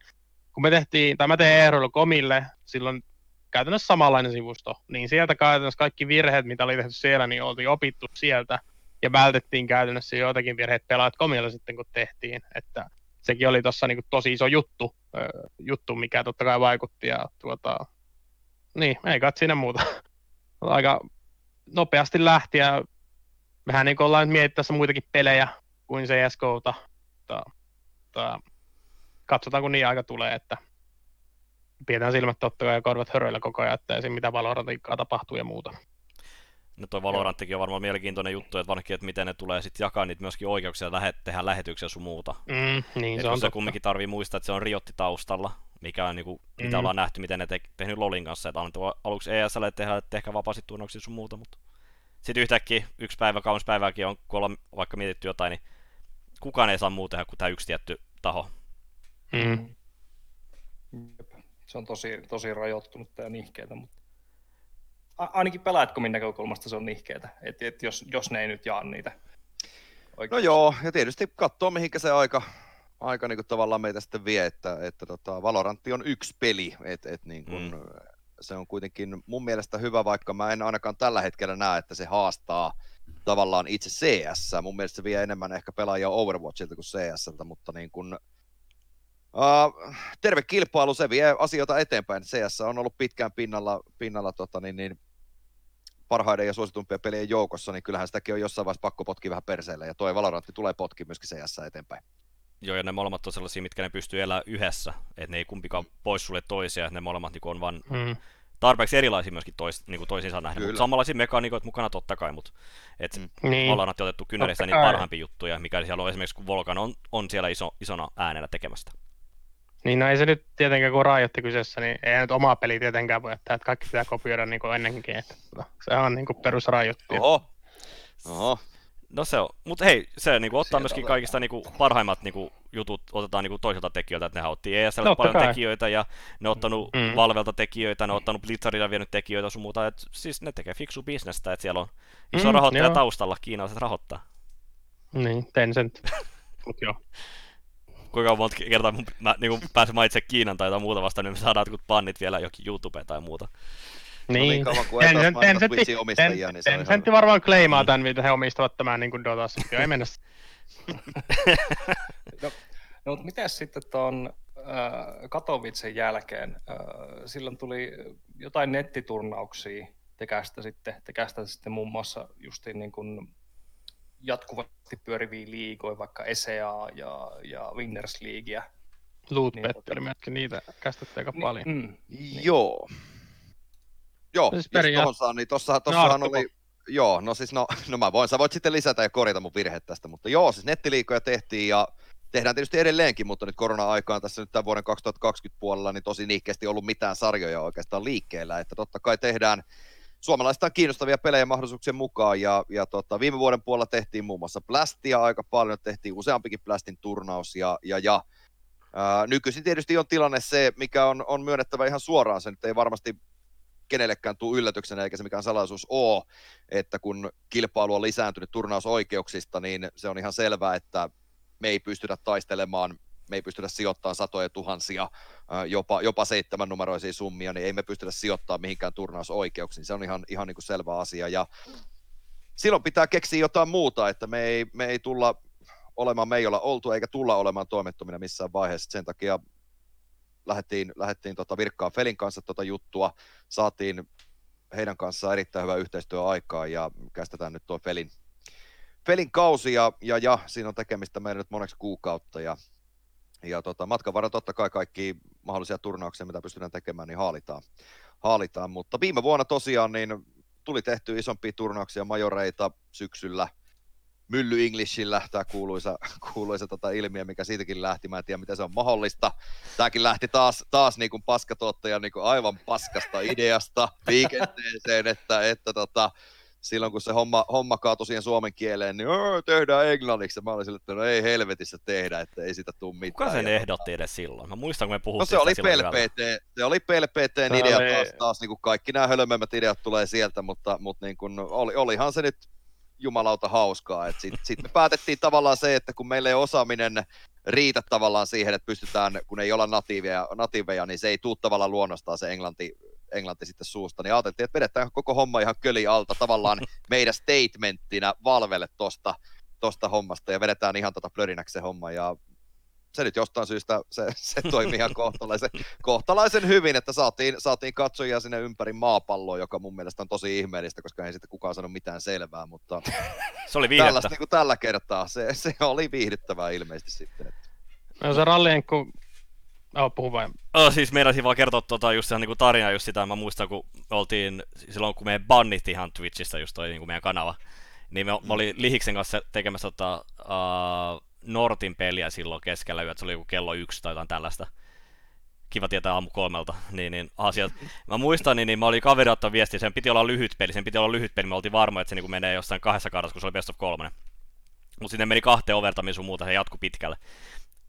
Speaker 6: kun me tehtiin, tai mä tein Eeroilu komille silloin käytännössä samanlainen sivusto, niin sieltä käytännössä kaikki virheet, mitä oli tehty siellä, niin oltiin opittu sieltä ja vältettiin käytännössä joitakin virheet pelaajat komilla sitten, kun tehtiin, että sekin oli tuossa niinku tosi iso juttu, juttu, mikä totta kai vaikutti ja tuota, niin, ei kai siinä muuta. *laughs* Aika nopeasti lähti ja mehän niin ollaan nyt mietittäessä muitakin pelejä kuin CSGOta, mutta, mutta katsotaan kun niin aika tulee, että pidetään silmät totta kai ja korvat höröillä koko ajan, että mitä Valorantikkaa tapahtuu ja muuta.
Speaker 5: No toi Valoranttikin on varmaan mielenkiintoinen juttu, että varsinkin, että miten ne tulee sitten jakaa niitä myöskin oikeuksia, lähe, tehdä lähetyksiä sun muuta.
Speaker 6: Mm, niin
Speaker 5: Et
Speaker 6: se
Speaker 5: kun
Speaker 6: on
Speaker 5: se kumminkin tarvii muistaa, että se on Riotti taustalla, mikä on niinku, mitä
Speaker 6: Mhm.
Speaker 5: ollaan nähty, miten ne te- tehnyt Lolin kanssa, että annettu aluksi ESL tehdä, että tehkää vapaasti turnauksia sun muuta, mutta sitten yhtäkkiä yksi päivä, kaunis päivääkin on, kun ollaan vaikka mietitty jotain, niin kukaan ei saa muuta tehdä kuin tämä yksi tietty taho.
Speaker 6: Mm.
Speaker 4: Se on tosi, tosi rajoittunut ja nihkeetä, mutta ainakin pelaajatkomin näkökulmasta se on nihkeetä, että et jos, jos ne ei nyt jaa niitä.
Speaker 3: No
Speaker 4: oikeuksia.
Speaker 3: joo, ja tietysti katsoo mihinkä se aika, aika niin kuin tavallaan meitä sitten vie, että, että tota, Valorantti on yksi peli, että et niin kuin,
Speaker 5: Mm.
Speaker 3: se on kuitenkin mun mielestä hyvä, vaikka mä en ainakaan tällä hetkellä näe, että se haastaa tavallaan itse CS. Mun mielestä se vie enemmän ehkä pelaajia Overwatchilta kuin CSltä, mutta niin kuin, Uh, terve kilpailu, se vie asioita eteenpäin. CS on ollut pitkään pinnalla, pinnalla tota, niin, niin, parhaiden ja suositumpien pelien joukossa, niin kyllähän sitäkin on jossain vaiheessa pakko potkia vähän perseelle, ja toi Valorantti tulee potki myöskin CS eteenpäin.
Speaker 5: Joo, ja ne molemmat on sellaisia, mitkä ne pystyy elämään yhdessä, että ne ei kumpikaan pois sulle toisia, että ne molemmat niin on vaan
Speaker 6: Mm.
Speaker 5: tarpeeksi erilaisia myöskin tois, niin kuin toisiinsa nähden, mutta samanlaisia mekaniikoita mukana totta kai, mutta et
Speaker 3: Mm.
Speaker 5: mm.
Speaker 6: Niin.
Speaker 5: ollaan otettu kynnelistä
Speaker 6: Totta
Speaker 5: niitä parhaimpia juttuja, mikä siellä on esimerkiksi, kun Volkan on, on siellä iso, isona äänellä tekemästä.
Speaker 6: Niin no ei se nyt tietenkään, kun rajoitti kyseessä, niin ei nyt omaa peliä tietenkään voi jättää, että kaikki pitää kopioida niin kuin ennenkin, että se on niin kuin perusrajoitti.
Speaker 3: Oho, oho.
Speaker 5: No se on. Mutta hei, se niinku, ottaa
Speaker 4: Sieltä
Speaker 5: myöskin
Speaker 4: otetaan.
Speaker 5: kaikista niinku, parhaimmat niinku, jutut otetaan niinku, toisilta tekijöiltä, että ne otti ESL
Speaker 6: Totta
Speaker 5: paljon
Speaker 6: kai.
Speaker 5: tekijöitä ja ne on ottanut
Speaker 6: Mm.
Speaker 5: mm. Valvelta tekijöitä, ne on ottanut Blizzardilta vienyt tekijöitä sun muuta, et, siis ne tekee fiksu bisnestä, että siellä on iso
Speaker 6: Mm,
Speaker 5: mm, rahoittaja
Speaker 6: joo.
Speaker 5: taustalla, kiinalaiset rahoittaa.
Speaker 6: Niin, Tencent. *laughs* Mut joo.
Speaker 5: Kuinka monta kertaa mun, mä niin pääsen mainitsemaan Kiinan tai jotain muuta vastaan, niin me saadaan jotkut pannit vielä johonkin YouTubeen tai muuta.
Speaker 3: niin
Speaker 6: Niin.
Speaker 3: kauan kuin Twitchin omistajia, niin se on ihan-
Speaker 6: varmaan kleimaa tämän, mitä he omistavat tämän niin kuin Dotassa. Joo, ei mennä. *laughs*
Speaker 4: No, no mutta miten sitten tuon äh, Katowicen jälkeen? Äh, silloin tuli jotain nettiturnauksia tekästä sitten, tekästä sitten muun muassa justiin niin kuin jatkuvasti pyöriviä liigoja, vaikka ESEA ja, ja Winners Leaguea.
Speaker 6: Lootbet
Speaker 4: tota-
Speaker 6: oli myöskin niitä kästetty aika paljon.
Speaker 4: Mm,
Speaker 3: Joo. Joo,
Speaker 6: Siis
Speaker 3: jos
Speaker 6: peria-
Speaker 3: tuohon saa, niin tossahan, tossahan
Speaker 6: Arttu,
Speaker 3: oli, joo, no siis no, *laughs* no mä voin, sä voit sitten lisätä ja korjata mun virhe tästä, mutta joo, siis nettiliikoja tehtiin ja tehdään tietysti edelleenkin, mutta nyt korona-aikaan tässä nyt tämän vuoden 2020 puolella niin tosi niikkeästi ollut mitään sarjoja oikeastaan liikkeellä, että totta kai tehdään suomalaistaan kiinnostavia pelejä mahdollisuuksien mukaan ja, ja tota, viime vuoden puolella tehtiin muun muassa Blastia aika paljon, tehtiin useampikin Blastin turnaus ja, ja, ja Ää, nykyisin tietysti on tilanne se, mikä on, on myönnettävä ihan suoraan, se nyt ei varmasti kenellekään tule yllätyksenä eikä se mikään salaisuus ole, että kun kilpailu on lisääntynyt turnausoikeuksista, niin se on ihan selvää, että me ei pystytä taistelemaan, me ei pystytä sijoittamaan satoja tuhansia, jopa, jopa seitsemän numeroisia summia, niin ei me pystytä sijoittamaan mihinkään turnausoikeuksiin. Se on ihan, ihan niin kuin selvä asia. Ja silloin pitää keksiä jotain muuta, että me ei, me ei tulla olemaan, me ei olla oltu eikä tulla olemaan toimettomina missään vaiheessa. Sen takia lähdettiin, lähdettiin tota Virkkaan Felin kanssa tota juttua, saatiin heidän kanssaan erittäin hyvä yhteistyö aikaa ja kästetään nyt tuo Felin, Felin kausi ja, ja, ja, siinä on tekemistä meillä nyt moneksi kuukautta ja, ja tota, matkan varrella totta kai kaikki mahdollisia turnauksia, mitä pystytään tekemään, niin haalitaan, haalitaan. mutta viime vuonna tosiaan niin tuli tehty isompia turnauksia, majoreita syksyllä, Mylly Englishillä, tämä kuuluisa, *laughs* kuuluisa tota ilmiö, mikä siitäkin lähti, mä en tiedä miten se on mahdollista. Tämäkin lähti taas, taas niin kuin paskatuottajan niin kuin aivan paskasta ideasta liikenteeseen, että, että tota, silloin kun se homma, homma kaatui siihen suomen kieleen, niin "Öö, tehdään englanniksi. Ja Mä olin sille, että no ei helvetissä tehdä, että ei sitä tule mitään.
Speaker 5: Kuka sen ehdotti edes silloin? Mä muistan, kun me
Speaker 3: No
Speaker 5: puhuttiin
Speaker 3: se oli. PLPT, se oli PLPTn
Speaker 6: Se
Speaker 3: idea
Speaker 6: oli-
Speaker 3: taas, taas niin kuin kaikki nämä hölmömmät ideat tulee sieltä, mutta, mutta niin kuin, oli, olihan se nyt jumalauta hauskaa. Sitten sit me päätettiin tavallaan se, että kun meillä ei osaaminen riitä tavallaan siihen, että pystytään, kun ei olla natiiveja, natiiveja niin se ei tule tavallaan luonnostaan se englanti, englanti sitten suusta, niin ajateltiin, että vedetään koko homma ihan köli alta tavallaan *laughs* meidän statementtina Valvelle tosta, tosta hommasta ja vedetään ihan tota plörinäksi se homma ja se nyt jostain syystä se, se toimii ihan *laughs* kohtalaisen, kohtalaisen hyvin, että saatiin, saatiin katsojia sinne ympäri maapalloa, joka mun mielestä on tosi ihmeellistä, koska ei sitten kukaan sano mitään selvää, mutta *laughs*
Speaker 5: Se oli
Speaker 3: tällaista
Speaker 5: viihdettä.
Speaker 3: niin kuin tällä kertaa, se, se oli viihdyttävää ilmeisesti sitten. Että.
Speaker 6: No se rallien, kun... Oh, puhu vain.
Speaker 5: Oh, siis meinasin vaan kertoa tota, just ihan niinku tarinaa just sitä, mä muistan kun oltiin, silloin kun me bannittiin ihan Twitchistä just toi niinku meidän kanava, niin me, me oli Lihiksen kanssa tekemässä tota, uh, Nortin peliä silloin keskellä yötä, se oli joku kello yksi tai jotain tällaista. Kiva tietää aamu kolmelta, niin, niin asiat. Mä muistan, niin, niin mä olin kaveri ottaa viestiä, sen piti olla lyhyt peli, sen piti olla lyhyt peli, me oltiin varmoja, että se niin menee jossain kahdessa kaudessa, kun se oli best of kolmonen. Mutta sinne meni kahteen overtamiin sun muuta, se jatkui pitkälle.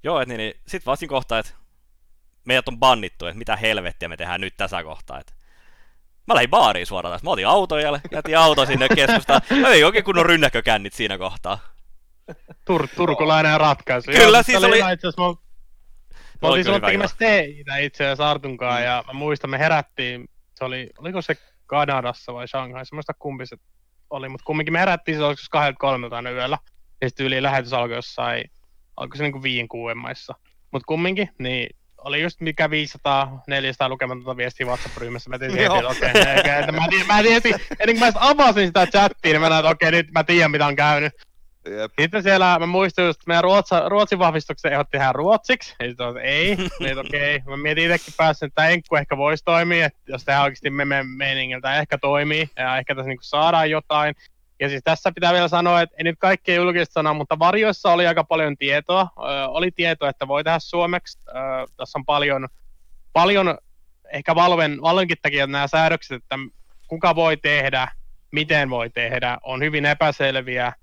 Speaker 5: Joo, et niin, niin sit vaan siinä kohtaa, että meidät on bannittu, että mitä helvettiä me tehdään nyt tässä kohtaa. Että Mä lähdin baariin suoraan tästä. Mä otin auton ja jätin auto sinne keskustaan. Mä vein oikein kunnon rynnäkkökännit siinä kohtaa.
Speaker 6: Tur- turkulainen ratkaisu.
Speaker 5: Kyllä,
Speaker 6: Joo,
Speaker 5: siis oli-
Speaker 6: Itse asiassa, mä, mä
Speaker 5: Oli
Speaker 6: olin silloin tekemässä teitä itse asiassa Artunkaan,
Speaker 5: Mm.
Speaker 6: ja mä muistan, me herättiin, se oli, oliko se Kanadassa vai Shanghai, semmoista kumpi se oli, mutta kumminkin me herättiin, se oliko se kahdelta kolmelta aina yöllä, ja sitten yli lähetys alkoi jossain, alkoi se niinku viien kuuden maissa. Mutta kumminkin, niin oli just mikä 500, 400 lukematonta viestiä WhatsApp-ryhmässä. Mä tiesin, että okei, okay, että mä, tiesin, mä tiesin, ennen kuin mä avasin sitä chattia, niin mä näin, että okei, nyt mä tiedän, mitä on käynyt.
Speaker 3: Jep.
Speaker 6: Sitten siellä, mä muistin just, että meidän Ruotsa, Ruotsin vahvistuksen ehdotti tehdä ruotsiksi. Ja sitten että ei, niin okei. Mä mietin itsekin päässä, että tämä enkku ehkä voisi toimia, että jos tämä oikeasti meme meiningiltä ehkä toimii, ja ehkä tässä niinku saadaan jotain. Ja siis tässä pitää vielä sanoa, että ei nyt kaikkea julkista sanoa, mutta varjoissa oli aika paljon tietoa. Ö, oli tietoa, että voi tehdä suomeksi. Ö, tässä on paljon, paljon ehkä Valven, Valvenkin takia nämä säädökset, että kuka voi tehdä, miten voi tehdä, on hyvin epäselviä.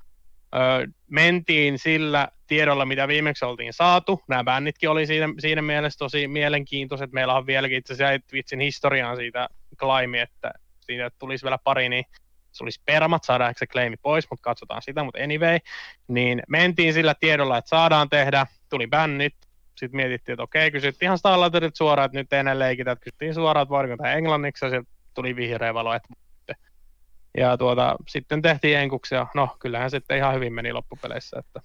Speaker 6: Öö, mentiin sillä tiedolla, mitä viimeksi oltiin saatu. Nämä bännitkin oli siinä, siinä mielessä tosi mielenkiintoiset. Meillä on vieläkin itse asiassa vitsin historiaan siitä Climi, että siitä tulisi vielä pari, niin se olisi permat, saadaan se claimi pois, mutta katsotaan sitä, mutta anyway, niin mentiin sillä tiedolla, että saadaan tehdä, tuli bännit, sitten mietittiin, että okei, kysyttiin ihan Starlighterilta suoraan, että nyt ei enää leikitä, että kysyttiin suoraan, että voidaanko tähän englanniksi, ja sieltä tuli vihreä valo, että ja tuota, sitten tehtiin enkuksi, ja no, kyllähän sitten ihan hyvin meni loppupeleissä, että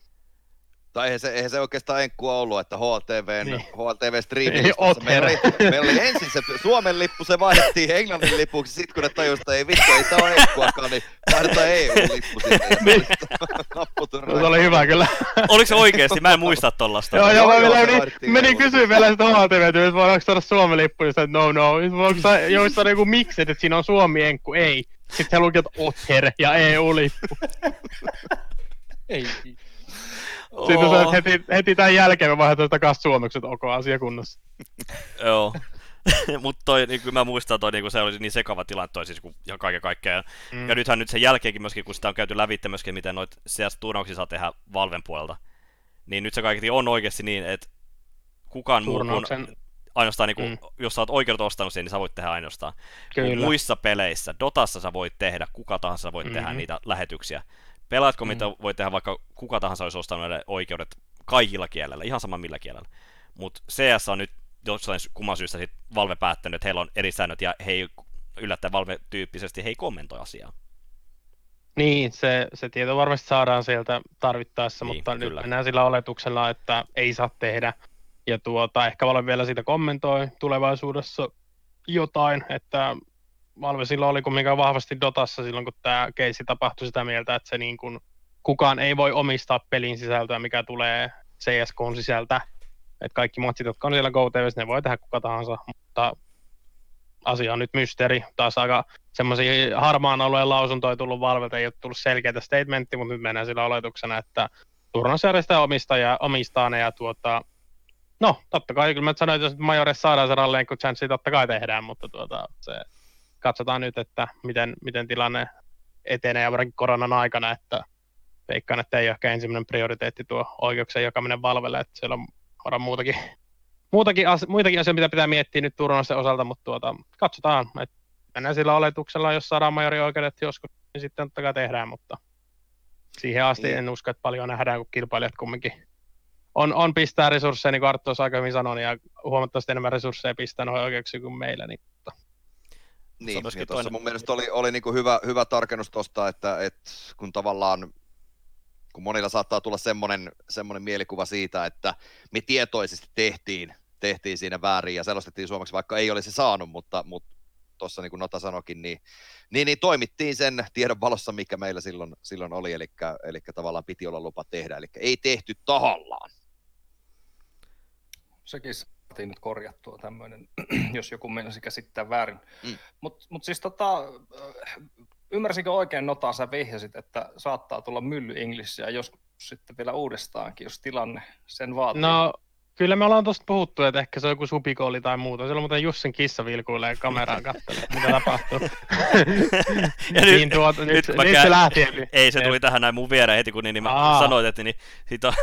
Speaker 3: Tai eihän se, eihän se oikeastaan enkkua ollut, että HLTVn,
Speaker 6: Niin.
Speaker 3: niin. HLTV Streamin
Speaker 6: Ei,
Speaker 3: listassa meillä oli, meillä oli ensin se Suomen lippu, se vaihdettiin Englannin lipuksi, sitten kun ne tajusivat, että ei vittu, ei tämä ole enkkuakaan, niin vaihdetaan EU-lippu sinne. Ja
Speaker 6: Niin. *laughs* Se oli hyvä kyllä.
Speaker 5: Oliko se oikeesti? Mä en muista tollasta.
Speaker 6: joo, joo,
Speaker 3: Joo,
Speaker 6: mä
Speaker 3: joo,
Speaker 6: menin, kysyä vielä sitä HLTV, että voidaanko saada Suomen lippu, sitten, että no no, voiko sa- jos on joku miksi, että siinä on Suomi enkku, ei. Sitten he luki, että Otter ja EU-lippu.
Speaker 4: Ei.
Speaker 6: Sitten se, että heti, heti tämän jälkeen me vaihdetaan takaisin suomeksi, että ok, asia kunnossa. *laughs*
Speaker 5: Joo. *laughs* Mutta toi, niin kuin mä muistan, toi, niin kuin se oli niin sekava tilanne toi siis kun, ja kaiken kaikkiaan.
Speaker 6: Mm.
Speaker 5: Ja nythän nyt sen jälkeenkin myöskin, kun sitä on käyty lävitse myöskin, miten noit CS-turnauksia saa tehdä Valven puolelta, niin nyt se kaikki on oikeasti niin, että kukaan muu kuin
Speaker 6: Turnauksen,
Speaker 5: ainoastaan, niin kuin,
Speaker 6: Mm.
Speaker 5: jos sä oot oikeudet ostanut sen, niin sä voit tehdä ainoastaan. Kun
Speaker 6: kyllä.
Speaker 5: muissa peleissä, Dotassa sä voit tehdä, kuka tahansa sä voit mm-hmm. tehdä niitä lähetyksiä. Pelaatko,
Speaker 6: Mhm.
Speaker 5: mitä voit tehdä vaikka kuka tahansa olisi ostanut ne oikeudet kaikilla kielellä, ihan sama millä kielellä. Mutta CS on nyt jossain kumman syystä sit Valve päättänyt, että heillä on eri säännöt ja he ei yllättäen Valve-tyyppisesti he ei kommentoi asiaa.
Speaker 6: Niin, se, se tieto varmasti saadaan sieltä tarvittaessa,
Speaker 5: Niin,
Speaker 6: mutta
Speaker 5: kyllä.
Speaker 6: nyt mennään sillä oletuksella, että ei saa tehdä. Ja tuota, ehkä Valve vielä siitä kommentoi tulevaisuudessa jotain, että Valve silloin oli kumminkaan vahvasti Dotassa silloin, kun tämä keissi tapahtui sitä mieltä, että se niin kuin, kukaan ei voi omistaa pelin sisältöä, mikä tulee CSKn sisältä. Että kaikki matsit, jotka on siellä GoTV, ne voi tehdä kuka tahansa, mutta asia on nyt mysteeri. Taas aika semmoisia harmaan alueen lausuntoja tullut Valvelta, ei ole tullut selkeitä statementti, mutta nyt mennään sillä oletuksena, että turnausjärjestäjä ja, omistaa ne ja tuota, no totta kai, kyllä mä sanoin, että jos Majores saadaan se ralleen, kun chanssi totta kai tehdään, mutta tuota, se, katsotaan nyt, että miten, miten tilanne etenee ja varsinkin koronan aikana, että veikkaan, että ei ole ehkä ensimmäinen prioriteetti tuo oikeuksien jakaminen Valvelle, että siellä on varmaan muutakin, muutakin, as, muitakin asioita, mitä pitää miettiä nyt turnausten osalta, mutta tuota, katsotaan, että mennään sillä oletuksella, jos saadaan majorioikeudet joskus, niin sitten totta kai tehdään, mutta siihen asti
Speaker 3: Niin.
Speaker 6: en usko, että paljon nähdään, kun kilpailijat kumminkin on, on pistää resursseja, niin kuin Arttu aika hyvin sanoi, ja huomattavasti enemmän resursseja pistää noihin oikeuksiin kuin meillä, niin
Speaker 3: Niin, ja tuossa
Speaker 5: toinen-
Speaker 3: mun mielestä oli, oli niinku hyvä, hyvä tarkennus tuosta, että, että kun tavallaan kun monilla saattaa tulla semmoinen, semmoinen mielikuva siitä, että me tietoisesti tehtiin, tehtiin siinä väärin ja selostettiin suomeksi, vaikka ei olisi saanut, mutta, mutta tuossa niin kuin Nota sanokin, niin, niin, niin, toimittiin sen tiedon valossa, mikä meillä silloin, silloin oli, eli, eli tavallaan piti olla lupa tehdä, eli ei tehty tahallaan.
Speaker 4: Sekin saatiin nyt korjattua tämmöinen, *clears throat* jos joku meinasi käsittää väärin.
Speaker 3: Mm.
Speaker 4: Mutta mut siis tota, äh, ymmärsinkö oikein Nota, sä vihjasit, että saattaa tulla mylly Englishia joskus sitten vielä uudestaankin, jos tilanne sen vaatii.
Speaker 6: No, kyllä me ollaan tuosta puhuttu, että ehkä se on joku supikooli tai muuta. Siellä on muuten Jussin kissa vilkuilee kameraan kattelee, mitä tapahtuu. *laughs*
Speaker 5: Ja nyt,
Speaker 6: niin tuota, nyt,
Speaker 5: nyt
Speaker 6: nyt, se lähti. Eli,
Speaker 5: Ei, se tuli tähän näin mun viereen heti, kun niin, niin mä
Speaker 6: Aa.
Speaker 5: sanoin, että niin, siitä on,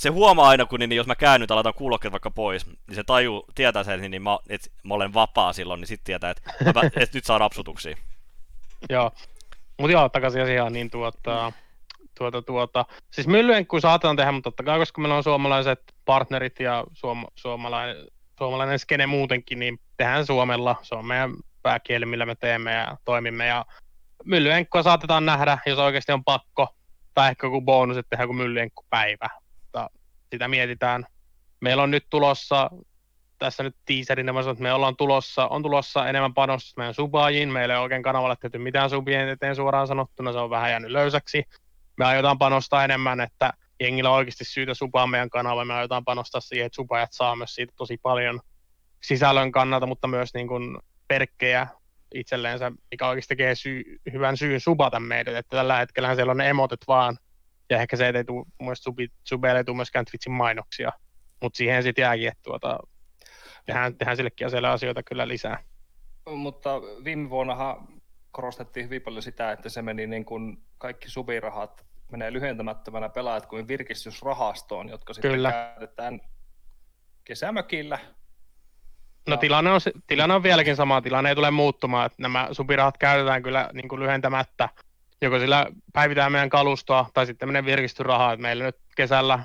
Speaker 5: se huomaa aina, kun niin, jos mä käännyn tai laitan kuulokkeet vaikka pois, niin se tajuu, tietää sen, niin, niin mä, että mä olen vapaa silloin, niin sitten tietää, että, että nyt saa rapsutuksia. *laughs*
Speaker 6: Joo. Mutta joo, takaisin asiaan, niin tuota, tuota, tuota. Siis myllyjenkku saatetaan tehdä, mutta totta kai, koska meillä on suomalaiset partnerit ja suom, suomalainen, suomalainen skene muutenkin, niin tehdään suomella. Se on meidän pääkieli, millä me teemme ja toimimme. Ja myllyjenkkua saatetaan nähdä, jos oikeasti on pakko, tai ehkä joku bonus, että tehdään joku myllyjenkkupäivä. Sitä mietitään. Meillä on nyt tulossa tässä nyt teaserinä mä sanon, että me ollaan tulossa, on tulossa enemmän panostusta meidän subaajiin. Meillä ei ole oikein kanavalle tehty mitään subien eteen suoraan sanottuna, se on vähän jäänyt löysäksi. Me aiotaan panostaa enemmän, että jengillä on oikeasti syytä subaa meidän kanava. Me aiotaan panostaa siihen, että subaajat saa myös siitä tosi paljon sisällön kannalta, mutta myös niin kuin perkkejä itselleensä, mikä oikeasti tekee syy, hyvän syyn subata meidät. Että tällä hetkellä siellä on ne emotet vaan, ja ehkä se, että ei tule, mun mielestä subi, subeille ei tule myöskään Twitchin mainoksia. Mutta siihen sitten jääkin, että tuota, tehdään, tehdään sillekin asialle asioita kyllä lisää.
Speaker 4: Mutta viime vuonnahan korostettiin hyvin paljon sitä, että se meni niin kuin kaikki subirahat menee lyhentämättömänä pelaajat kuin virkistysrahastoon, jotka sitten
Speaker 6: Kyllä.
Speaker 4: käytetään kesämökillä.
Speaker 6: No
Speaker 4: Ja-
Speaker 6: tilanne on, tilanne on vieläkin sama, tilanne ei tule muuttumaan, että nämä supirahat käytetään kyllä niin kuin lyhentämättä, joko sillä päivitään meidän kalustoa tai sitten menee virkistysrahaa, että meillä nyt kesällä,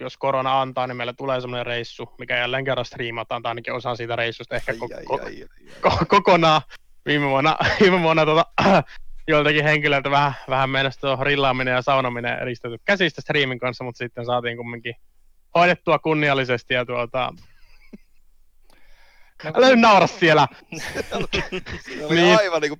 Speaker 6: jos korona antaa, niin meillä tulee semmoinen reissu, mikä jälleen kerran striimataan, tai ainakin osa siitä reissusta ehkä
Speaker 3: Ai,
Speaker 6: ko-
Speaker 3: ai,
Speaker 6: ko-
Speaker 3: ai, ai,
Speaker 6: ko- kokonaan. Viime vuonna, *laughs* viime vuonna tota, *clears throat* joiltakin henkilöiltä vähän, vähän meinasi tuo rillaaminen ja saunominen eristetty käsistä striimin kanssa, mutta sitten saatiin kumminkin hoidettua kunniallisesti ja tuota, *laughs* älä nyt naura siellä.
Speaker 3: Se oli *laughs*
Speaker 6: Niin.
Speaker 3: aivan niinku...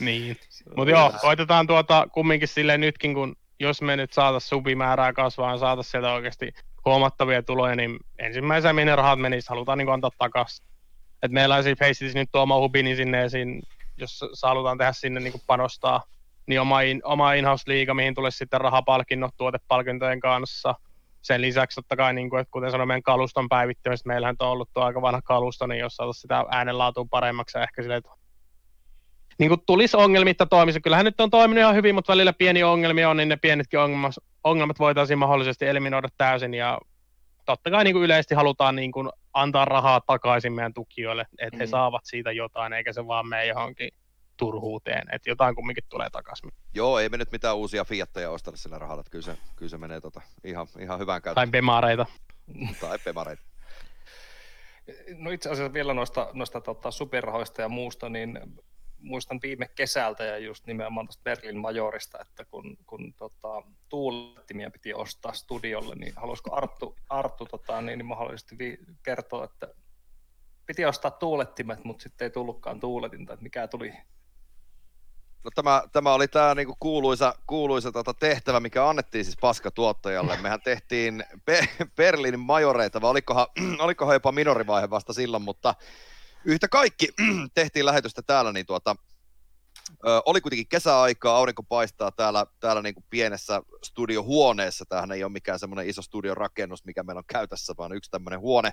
Speaker 6: Niin. Mutta joo, koitetaan tuota kumminkin silleen nytkin, kun jos me nyt saataisiin subimäärää kasvaa ja saataisiin sieltä oikeasti huomattavia tuloja, niin ensimmäisenä minne rahat menisi, halutaan niin antaa takaisin. Et meillä on Facetissa nyt tuo oma hubini sinne esiin, jos halutaan tehdä sinne niin panostaa, niin oma, in, oma in-house-liiga, mihin tulisi sitten rahapalkinnot tuotepalkintojen kanssa. Sen lisäksi totta kai, niin kuin, että kuten sanoin, meidän kaluston päivittämistä, meillähän on ollut tuo aika vanha kalusto, niin jos saataisiin sitä äänenlaatua paremmaksi ja ehkä silleen, että niin kuin tulisi ongelmitta toimisi. Kyllähän nyt on toiminut ihan hyvin, mutta välillä pieniä ongelmia on, niin ne pienetkin ongelmat, ongelmat voitaisiin mahdollisesti eliminoida täysin. Ja totta kai niin kuin yleisesti halutaan niin kuin antaa rahaa takaisin meidän tukijoille, että he
Speaker 4: Mm.
Speaker 6: saavat siitä jotain, eikä se vaan mene johonkin turhuuteen, että jotain kumminkin tulee takaisin.
Speaker 3: Joo, ei me nyt mitään uusia Fiatteja ostella sillä rahalla, että kyllä se, kyllä se menee tota, ihan, ihan hyvään
Speaker 6: Tai
Speaker 3: käyttöön.
Speaker 6: bemareita.
Speaker 3: Tai pemareita.
Speaker 4: No itse asiassa vielä noista, noista tota, superrahoista ja muusta, niin muistan viime kesältä ja just nimenomaan tuosta Berlin Majorista, että kun, kun tota, tuulettimia piti ostaa studiolle, niin haluaisiko Arttu, Arttu tota, niin, niin mahdollisesti vi- kertoa, että piti ostaa tuulettimet, mutta sitten ei tullutkaan tuuletinta, että mikä tuli
Speaker 3: No tämä, tämä oli tämä niinku kuuluisa, kuuluisa tota tehtävä, mikä annettiin siis paskatuottajalle. Mehän tehtiin Be- Berliinin majoreita, vai olikohan, *clears throat* olikohan jopa minorivaihe vasta silloin, mutta yhtä kaikki *clears throat* tehtiin lähetystä täällä, niin tuota, ö, oli kuitenkin kesäaikaa, aurinko paistaa täällä, täällä niin kuin pienessä studiohuoneessa. Tämähän ei ole mikään semmoinen iso studiorakennus, mikä meillä on käytössä, vaan yksi tämmöinen huone,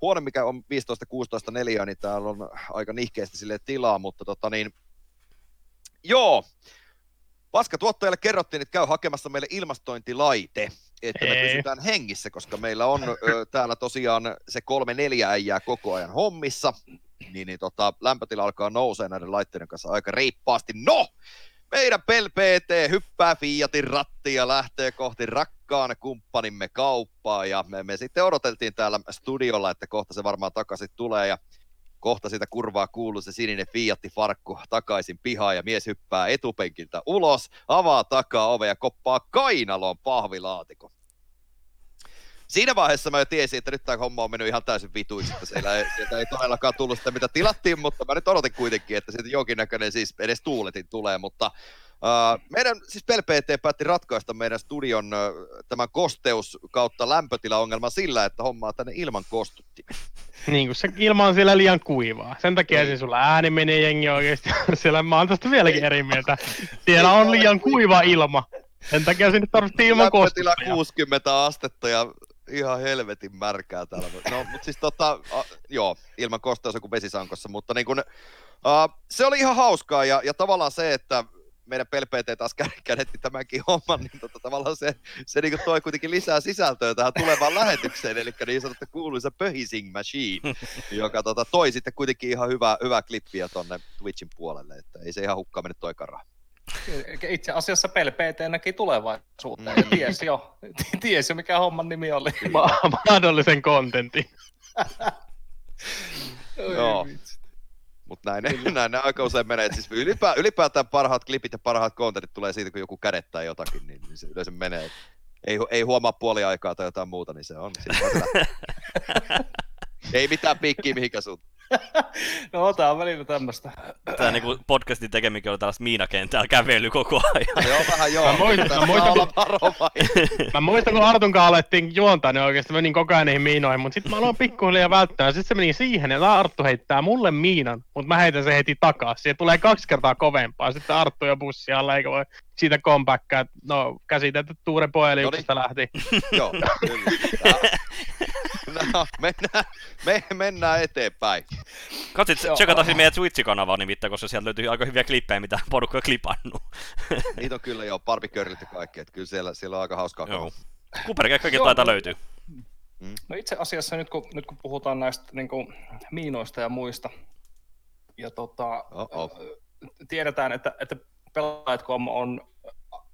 Speaker 3: huone mikä on 15-16 neliöä, niin täällä on aika nihkeästi sille tilaa, mutta tota niin, Joo. Paskatuottajalle kerrottiin, että käy hakemassa meille ilmastointilaite, että me
Speaker 6: Ei.
Speaker 3: pysytään hengissä, koska meillä on ö, täällä tosiaan se kolme neljä äijää koko ajan hommissa, niin, niin tota, lämpötila alkaa nousee näiden laitteiden kanssa aika reippaasti. No! Meidän Pel PT hyppää Fiatin rattiin ja lähtee kohti rakkaan kumppanimme kauppaa ja me, me sitten odoteltiin täällä studiolla, että kohta se varmaan takaisin tulee ja kohta siitä kurvaa kuuluu se sininen Fiatti-farkku takaisin pihaan ja mies hyppää etupenkiltä ulos, avaa takaa ove ja koppaa kainaloon pahvilaatikon. Siinä vaiheessa mä jo tiesin, että nyt tämä homma on mennyt ihan täysin vituiksi, että siellä ei, sieltä ei todellakaan tullut sitä, mitä tilattiin, mutta mä nyt odotin kuitenkin, että siitä jonkinnäköinen siis edes tuuletin tulee, mutta Uh, meidän, siis Pel PT päätti ratkaista meidän studion uh, tämän kosteus kautta lämpötilaongelman sillä, että hommaa tänne ilman kostuttimen. *laughs*
Speaker 6: Niin kuin se ilma on siellä liian kuivaa. Sen takia
Speaker 3: Niin.
Speaker 6: siinä sulla ääni menee jengi oikeasti. *laughs* siellä mä oon tästä vieläkin eri mieltä. Siellä on liian kuiva ilma. Sen takia sinne tarvittiin ilman
Speaker 3: Lämpötila
Speaker 6: kostuttajaa.
Speaker 3: 60 astetta ja ihan helvetin märkää täällä. No, mutta siis tota, a, joo, ilman kosteus kuin vesisankossa, mutta niin kun, a, se oli ihan hauskaa ja, ja tavallaan se, että meidän pelpeet taas kä- kädetti tämänkin homman, niin tota, tavallaan se, se niin toi kuitenkin lisää sisältöä tähän tulevaan *laughs* lähetykseen, eli niin sanottu kuuluisa Pöhising Machine, *laughs* joka tota, toi sitten kuitenkin ihan hyvää, hyvää klippiä tonne Twitchin puolelle, että ei se ihan hukkaan mennyt toikaan rahaa.
Speaker 4: Itse asiassa Pel PT näki tulevaisuuteen ja tiesi jo, *laughs* tiesi jo mikä homman nimi oli.
Speaker 6: Ma- mahdollisen kontentin.
Speaker 3: Joo. Mutta näin, ne- näin ne aika usein menee. Et Siis ylipä, ylipäätään parhaat klipit ja parhaat kontentit tulee siitä, kun joku kädettää jotakin, niin, niin se yleensä menee. Ei, ei huomaa puoli aikaa tai jotain muuta, niin se on. *laughs* Ei mitään piikkiä mihinkään suuntaan. *laughs*
Speaker 4: No tää on välillä tämmöstä.
Speaker 5: Tämä niinku podcastin tekemikin oli tällaista miinakentällä kävely koko ajan.
Speaker 3: Joo, vähän joo.
Speaker 6: Mä muistan- mä muistan,
Speaker 3: varovainen.
Speaker 6: Mä muistan, kun Artun kanssa alettiin juontaa, niin oikeasti menin koko ajan niihin miinoihin, mutta sitten mä aloin pikkuhiljaa välttää. Sitten se meni siihen, että Arttu heittää mulle miinan, mutta mä heitän sen heti takaisin. Siihen tulee kaksi kertaa kovempaa. Sitten Arttu ja bussi alla, eikä voi siitä comebackia. No, käsitetty Tuure Poeliuksesta lähti. *laughs*
Speaker 3: Joo, kyllä. *laughs* No, mennään, me, mennään eteenpäin.
Speaker 5: Katsit,
Speaker 4: Joo.
Speaker 5: tsekata siis meidän Twitch-kanavaa nimittäin, koska sieltä löytyy aika hyviä klippejä, mitä porukka on klipannut. *laughs*
Speaker 3: Niitä on kyllä jo barbikörlit ja kaikki, että kyllä siellä, siellä on aika hauskaa.
Speaker 5: Joo.
Speaker 3: kamaa.
Speaker 5: Kuperkeikkakin
Speaker 4: Joo,
Speaker 5: taitaa
Speaker 4: no-
Speaker 5: löytyä.
Speaker 4: No itse asiassa nyt kun, nyt kun puhutaan näistä niin kuin, miinoista ja muista, ja tota,
Speaker 3: Oh-oh.
Speaker 4: tiedetään, että, että pelaajat.com on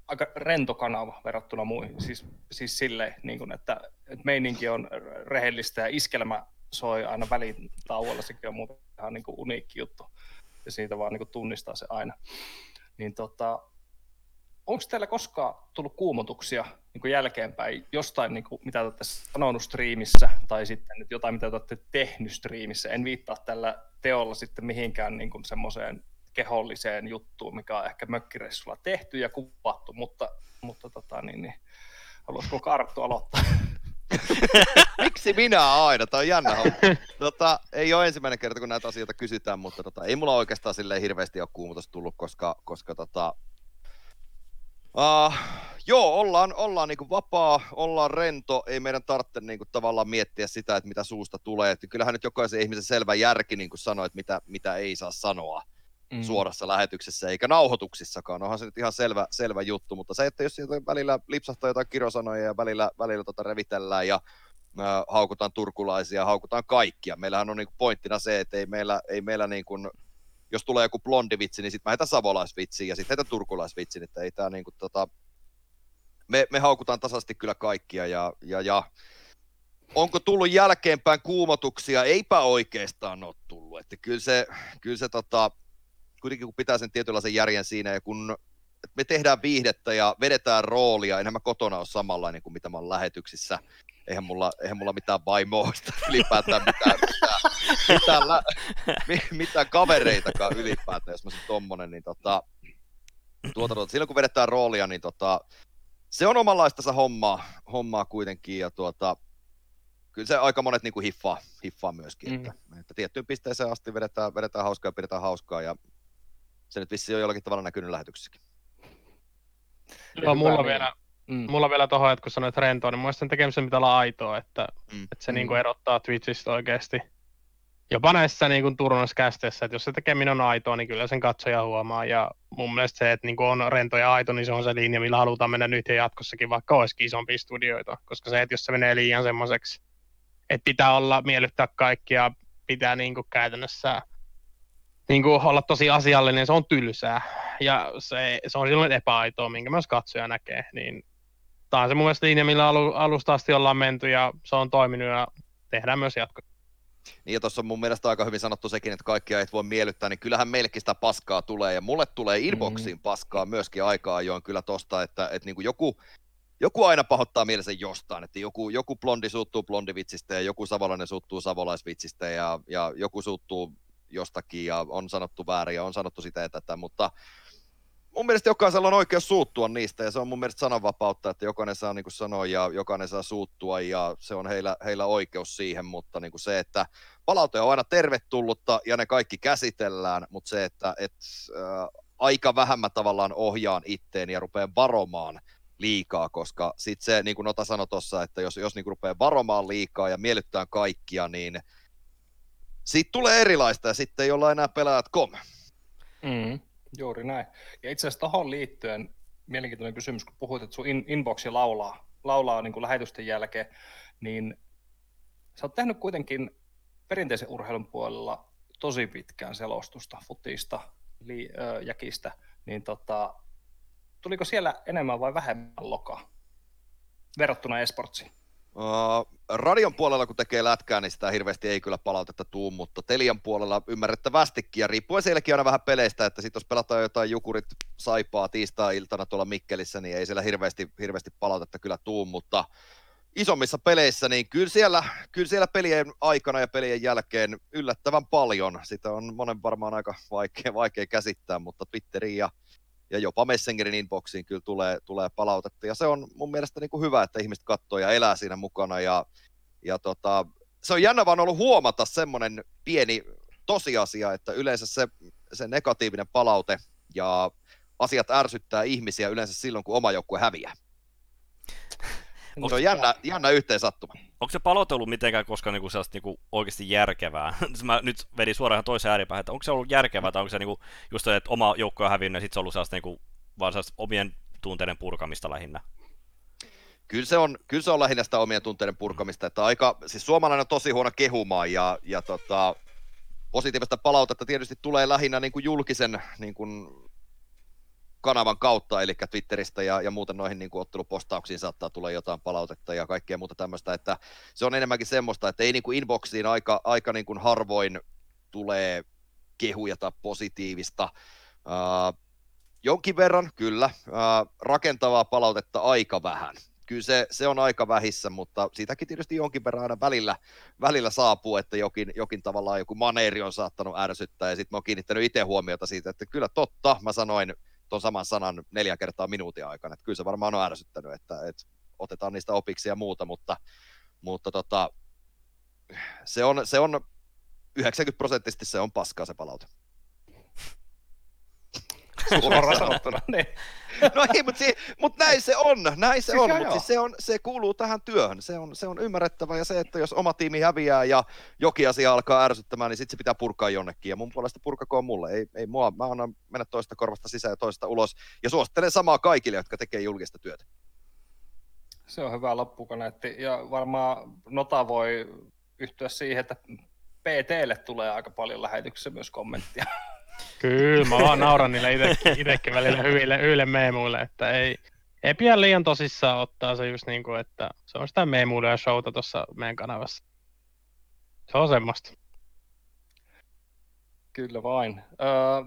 Speaker 4: aika rento kanava verrattuna muihin. Siis, siis silleen, niin kuin, että, että meininki on rehellistä ja iskelmä soi aina välin tauolla, sekin on muuten ihan niin kuin uniikki juttu. Ja siitä vaan niin kuin tunnistaa se aina. Niin tota, onko teillä koskaan tullut kuumotuksia niin kuin jälkeenpäin jostain, niin kuin, mitä te olette sanonut striimissä, tai sitten nyt jotain, mitä te olette tehnyt striimissä? En viittaa tällä teolla sitten mihinkään niin kuin semmoiseen keholliseen juttuun, mikä on ehkä mökkireissulla tehty ja kuvattu, mutta, mutta tota, niin, niin, haluaisiko Karttu aloittaa? *laughs*
Speaker 3: Miksi minä aina? Tämä on jännä. Tota, ei ole ensimmäinen kerta, kun näitä asioita kysytään, mutta tota, ei mulla oikeastaan silleen hirveästi ole kuumutus tullut, koska, koska tota, uh, joo, ollaan, ollaan niinku vapaa, ollaan rento, ei meidän tarvitse niinku tavallaan miettiä sitä, että mitä suusta tulee. Että kyllähän nyt jokaisen ihmisen selvä järki niin kuin sanoo, että mitä, mitä ei saa sanoa mm. suorassa lähetyksessä eikä nauhoituksissakaan. Onhan se nyt ihan selvä, selvä juttu, mutta se, että jos sieltä välillä lipsahtaa jotain kirosanoja ja välillä, välillä tota revitellään ja äh, haukutaan turkulaisia, haukutaan kaikkia. Meillähän on niinku pointtina se, että ei meillä, ei meillä niinku, jos tulee joku blondivitsi, niin sitten mä heitän savolaisvitsi ja sitten heitän turkulaisvitsin, että ei tää niinku tota, me, me haukutaan tasaisesti kyllä kaikkia ja, ja, ja onko tullut jälkeenpäin kuumotuksia? Eipä oikeastaan ole tullut. Että kyllä se, kyllä se tota, kuitenkin kun pitää sen tietynlaisen järjen siinä ja kun me tehdään viihdettä ja vedetään roolia, enhän mä kotona ole samanlainen kuin mitä mä oon lähetyksissä. Eihän mulla, eihän mulla mitään vaimoista ylipäätään mitään, mitään, mitään, lä, mi, mitään kavereitakaan ylipäätään, jos mä sen tommonen, niin tota, tuota, tuota, silloin kun vedetään roolia, niin tota, se on omanlaistansa hommaa, hommaa kuitenkin ja tuota, kyllä se aika monet niin kuin hiffaa, hiffaa myöskin, mm. että, että tiettyyn pisteeseen asti vedetään, vedetään hauskaa ja pidetään hauskaa ja se nyt vissiin on jollakin tavalla näkynyt lähetyksessäkin.
Speaker 6: Joo, mulla vielä,
Speaker 4: Mm.
Speaker 6: mulla vielä tuohon, että kun sanoit rentoa, niin mun mielestä sen tekemisen pitää olla aitoa, että,
Speaker 3: Mm.
Speaker 6: että se
Speaker 4: Mm.
Speaker 6: niinku erottaa Twitchistä oikeasti. Jopa näissä niinku turnuskästeissä, että jos se tekeminen on aitoa, niin kyllä sen katsoja huomaa. Ja mun mielestä se, että niinku on rento ja aito, niin se on se linja, millä halutaan mennä nyt ja jatkossakin, vaikka olisikin isompia studioita. Koska se, että jos se menee liian semmoiseksi, että pitää olla miellyttää kaikkia, pitää niinku käytännössä niinku olla tosi asiallinen, niin se on tylsää. Ja se, se on silloin epäaitoa, minkä myös katsoja näkee. Niin tämä on se mun mielestä linja, millä alu, alusta asti ollaan menty ja se on toiminut ja tehdään myös jatko.
Speaker 3: Niin ja tuossa on mun mielestä aika hyvin sanottu sekin, että kaikkia ei voi miellyttää, niin kyllähän meillekin sitä paskaa tulee, ja mulle tulee inboxiin mm. paskaa myöskin aikaa ajoin kyllä tosta, että, että niin kuin joku, joku aina pahoittaa mielensä jostain, että joku, joku blondi suuttuu blondivitsistä ja joku savolainen suuttuu savolaisvitsistä ja, ja joku suuttuu jostakin ja on sanottu väärin ja on sanottu sitä ja tätä, mutta mun mielestä jokaisella on oikeus suuttua niistä ja se on mun mielestä sananvapautta, että jokainen saa niin kuin sanoa ja jokainen saa suuttua ja se on heillä, heillä oikeus siihen, mutta niin kuin se, että palaute on aina tervetullutta ja ne kaikki käsitellään, mutta se, että et, äh, aika vähän mä tavallaan ohjaan itteeni ja rupean varomaan liikaa, koska sitten se, niin kuin Nota sanoi tuossa, että jos, jos niin kuin rupeaa varomaan liikaa ja miellyttää kaikkia, niin siitä tulee erilaista ja sitten ei olla enää pelaajat.com.
Speaker 4: Mm, juuri näin. Ja itse asiassa tuohon liittyen mielenkiintoinen kysymys, kun puhuit, että sun in- inboxi laulaa, laulaa niin kuin lähetysten jälkeen, niin sä oot tehnyt kuitenkin perinteisen urheilun puolella tosi pitkään selostusta, futista, li- ö, jäkistä, niin tota, tuliko siellä enemmän vai vähemmän lokaa verrattuna esportsiin?
Speaker 3: Uh, radion puolella, kun tekee lätkää, niin sitä hirveästi ei kyllä palautetta tuu, mutta Telian puolella ymmärrettävästikin, ja riippuen sielläkin aina vähän peleistä, että sitten jos pelataan jotain jukurit saipaa tiistai-iltana tuolla Mikkelissä, niin ei siellä hirveästi, hirveästi palautetta kyllä tuu, mutta isommissa peleissä, niin kyllä siellä, kyllä siellä pelien aikana ja pelien jälkeen yllättävän paljon. Sitä on monen varmaan aika vaikea, vaikea käsittää, mutta Twitteriin ja ja jopa Messengerin inboxiin kyllä tulee, tulee palautetta. Ja se on mun mielestä niin kuin hyvä, että ihmiset katsoo ja elää siinä mukana. Ja, ja tota, se on jännä vaan ollut huomata semmoinen pieni tosiasia, että yleensä se, se negatiivinen palaute ja asiat ärsyttää ihmisiä yleensä silloin, kun oma joukkue häviää. Se on jännä, jännä yhteen sattuma.
Speaker 5: Onko se palaute ollut mitenkään koskaan niinku sellaista niinku oikeasti järkevää? *laughs* Mä nyt vedin suoraan toiseen ääripäähän, että onko se ollut järkevää, tai onko se niinku just se, että oma joukko on hävinnyt, ja sitten se on ollut sellaista niinku, vaan sellaista omien tunteiden purkamista lähinnä?
Speaker 3: Kyllä se, on, kyllä se on lähinnä sitä omien tunteiden purkamista, että aika, siis suomalainen on tosi huono kehumaan ja, ja tota, positiivista palautetta tietysti tulee lähinnä niin kuin julkisen niin kuin kanavan kautta, eli Twitteristä ja, ja muuten noihin niin kuin ottelupostauksiin saattaa tulla jotain palautetta ja kaikkea muuta tämmöistä, että se on enemmänkin semmoista, että ei niin kuin inboxiin aika, aika niin kuin harvoin tulee kehuja tai positiivista. Uh, jonkin verran, kyllä. Uh, rakentavaa palautetta aika vähän kyllä se, se on aika vähissä, mutta siitäkin tietysti jonkin verran aina välillä, välillä saapuu, että jokin, jokin tavallaan joku maneeri on saattanut ärsyttää, ja sitten mä oon kiinnittänyt itse huomiota siitä, että kyllä totta, mä sanoin tuon saman sanan neljä kertaa minuutin aikana, että kyllä se varmaan on ärsyttänyt, että, että otetaan niistä opiksi ja muuta, mutta, mutta tota, se, on, se on 90 prosenttisesti se on paskaa se palaute. *laughs*
Speaker 4: Suoraan sanottuna. Niin. *laughs*
Speaker 3: No ei, mutta, si- mut näin se on, näin se siis on, mutta siis se, on, se kuuluu tähän työhön, se on, se on ymmärrettävä ja se, että jos oma tiimi häviää ja jokin asia alkaa ärsyttämään, niin sitten se pitää purkaa jonnekin. Ja mun puolesta purkakoon mulle, ei, ei mua, mä annan mennä toista korvasta sisään ja toista ulos. Ja suosittelen samaa kaikille, jotka tekee julkista työtä.
Speaker 4: Se on hyvä loppukaneetti ja varmaan Nota voi yhtyä siihen, että PTlle tulee aika paljon lähetyksissä myös kommenttia. *laughs*
Speaker 6: Kyllä, mä vaan nauran niille itsekin välillä hyville, hyville meemuille, että ei, ei pidä liian tosissaan ottaa se just niin kuin, että se on sitä meemuille ja showta tuossa meidän kanavassa. Se on semmoista.
Speaker 4: Kyllä vain. Öö,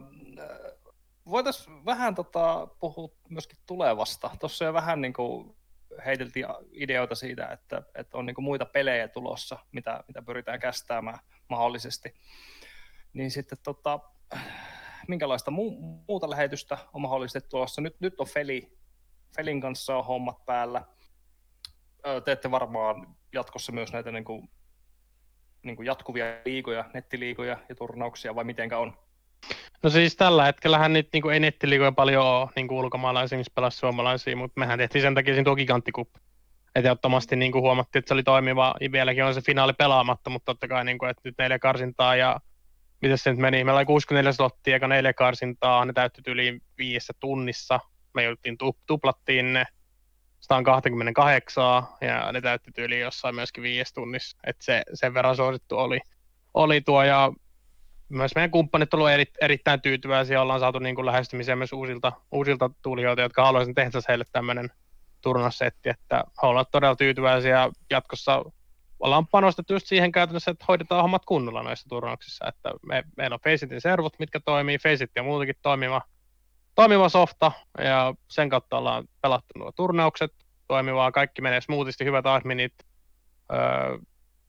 Speaker 4: Voitaisiin vähän tota, puhua myöskin tulevasta. Tuossa jo vähän niin kuin heiteltiin ideoita siitä, että, että on niin kuin muita pelejä tulossa, mitä, mitä pyritään kästäämään mahdollisesti. Niin sitten tota, minkälaista mu- muuta lähetystä on mahdollisesti tulossa. Nyt, nyt on Feli, Felin kanssa on hommat päällä. Teette varmaan jatkossa myös näitä niin kuin, niin kuin jatkuvia liikoja, nettiliikoja ja turnauksia, vai mitenkä on?
Speaker 6: No siis tällä hetkellähän nyt niin kuin ei nettiliikoja paljon ole niin kuin ulkomaalaisia, missä pelasi suomalaisia, mutta mehän tehtiin sen takia siinä tuo giganttikuppi. Ehdottomasti niin kuin huomattiin, että se oli toimiva, vieläkin on se finaali pelaamatta, mutta totta kai, niin kuin, että nyt neljä karsintaa ja miten se nyt meni, meillä oli 64 slottia, eikä neljä karsintaa, ne täyttyi yli viidessä tunnissa, me jouduttiin, tuplattiin ne 128 ja ne täytti yli jossain myöskin viides tunnissa, että se, sen verran suosittu oli, oli tuo. Ja myös meidän kumppanit ovat eri, erittäin tyytyväisiä, ollaan saatu niin kuin lähestymisiä myös uusilta, uusilta tulijoilta, jotka haluaisivat tehdä heille tämmöinen turnassetti, että he ovat todella tyytyväisiä. Jatkossa ollaan panostettu just siihen käytännössä, että hoidetaan hommat kunnolla näissä turnauksissa, että me, meillä on Faceitin servut, mitkä toimii, Faceit ja muutenkin toimiva, toimiva softa, ja sen kautta ollaan pelattu nuo turnaukset toimivaa, kaikki menee smoothisti, hyvät adminit, öö,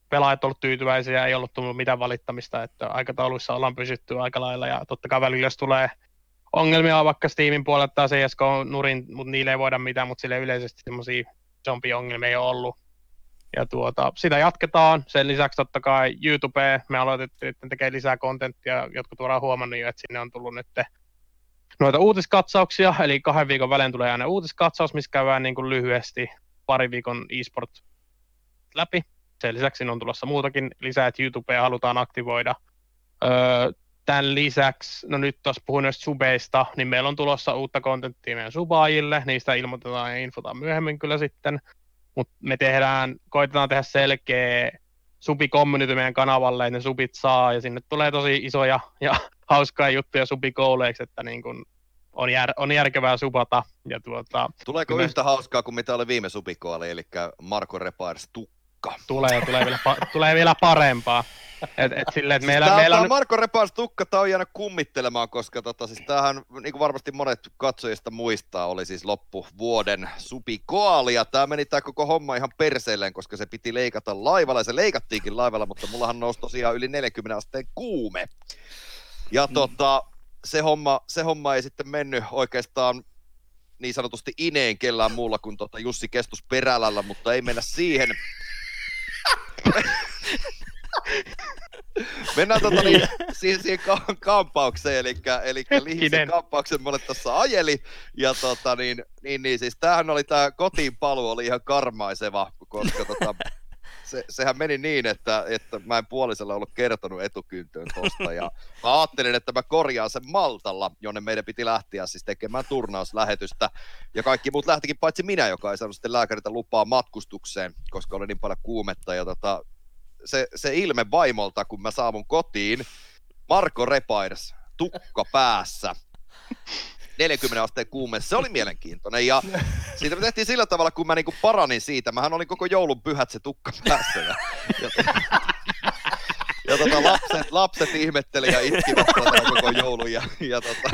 Speaker 6: pelaajat ovat tyytyväisiä, ei ollut tullut mitään valittamista, että aikatauluissa ollaan pysytty aika lailla, ja totta kai välillä jos tulee ongelmia vaikka Steamin puolelta tai CSK-nurin, mutta niille ei voida mitään, mutta sille yleisesti semmoisia zombie-ongelmia ei ole ollut, ja tuota, sitä jatketaan. Sen lisäksi totta kai YouTube, me aloitettiin että tekee lisää kontenttia, jotka tuodaan huomannut jo, että sinne on tullut nyt noita uutiskatsauksia, eli kahden viikon välein tulee aina uutiskatsaus, missä käydään niin kuin lyhyesti pari viikon e-sport läpi. Sen lisäksi on tulossa muutakin lisää, että YouTubea halutaan aktivoida. Öö, tämän lisäksi, no nyt tuossa puhun näistä subeista, niin meillä on tulossa uutta kontenttia meidän subaajille, niistä ilmoitetaan ja infotaan myöhemmin kyllä sitten mutta me tehdään, koitetaan tehdä selkeä subi community meidän kanavalle, että ne subit saa, ja sinne tulee tosi isoja ja *laughs* hauskaa juttuja subikouleiksi, että niin kun on, jär, on järkevää subata. Ja tuota,
Speaker 3: Tuleeko me... yhtä hauskaa kuin mitä oli viime subikoali, eli Marko Repairs tukka?
Speaker 6: Tulee, tulee vielä, tulee vielä parempaa. Et, et sille, et siis meillä,
Speaker 3: tää,
Speaker 6: meillä on...
Speaker 3: Marko Repas tukka, tää on jäänyt kummittelemaan, koska tota, siis tämähän, niin kuin varmasti monet katsojista muistaa, oli siis loppu vuoden supikoali, ja tää meni tää koko homma ihan perseelleen, koska se piti leikata laivalla, ja se leikattiinkin laivalla, mutta mullahan nousi tosiaan yli 40 asteen kuume. Ja mm. tota, se homma, se homma ei sitten mennyt oikeastaan niin sanotusti ineen kellään muulla kuin tota Jussi Kestus Perälällä, mutta ei mennä siihen. *laughs* Mennään tota niin, siihen, siihen ka- kampaukseen, eli, eli Lihisen kampauksen mulle tuossa ajeli, ja tota niin, niin, niin siis tämähän oli tämä kotiin paluu oli ihan karmaiseva, koska tota, se, sehän meni niin, että, että mä en puolisella ollut kertonut etukyntöön tosta, ja mä ajattelin, että mä korjaan sen Maltalla, jonne meidän piti lähteä siis tekemään turnauslähetystä, ja kaikki muut lähtikin paitsi minä, joka ei saanut sitten lääkäriltä lupaa matkustukseen, koska oli niin paljon kuumetta, ja tota, se, se ilme vaimolta, kun mä saavun kotiin, Marko Repairs, tukka päässä, 40 asteen kuumeessa, se oli mielenkiintoinen, ja *laughs* siitä me tehtiin sillä tavalla, kun mä niinku paranin siitä, mähän olin koko joulun pyhät se tukka päässä, ja, ja, ja tota, lapset, lapset ihmetteli ja itkivät tota, koko joulun, ja, ja tota,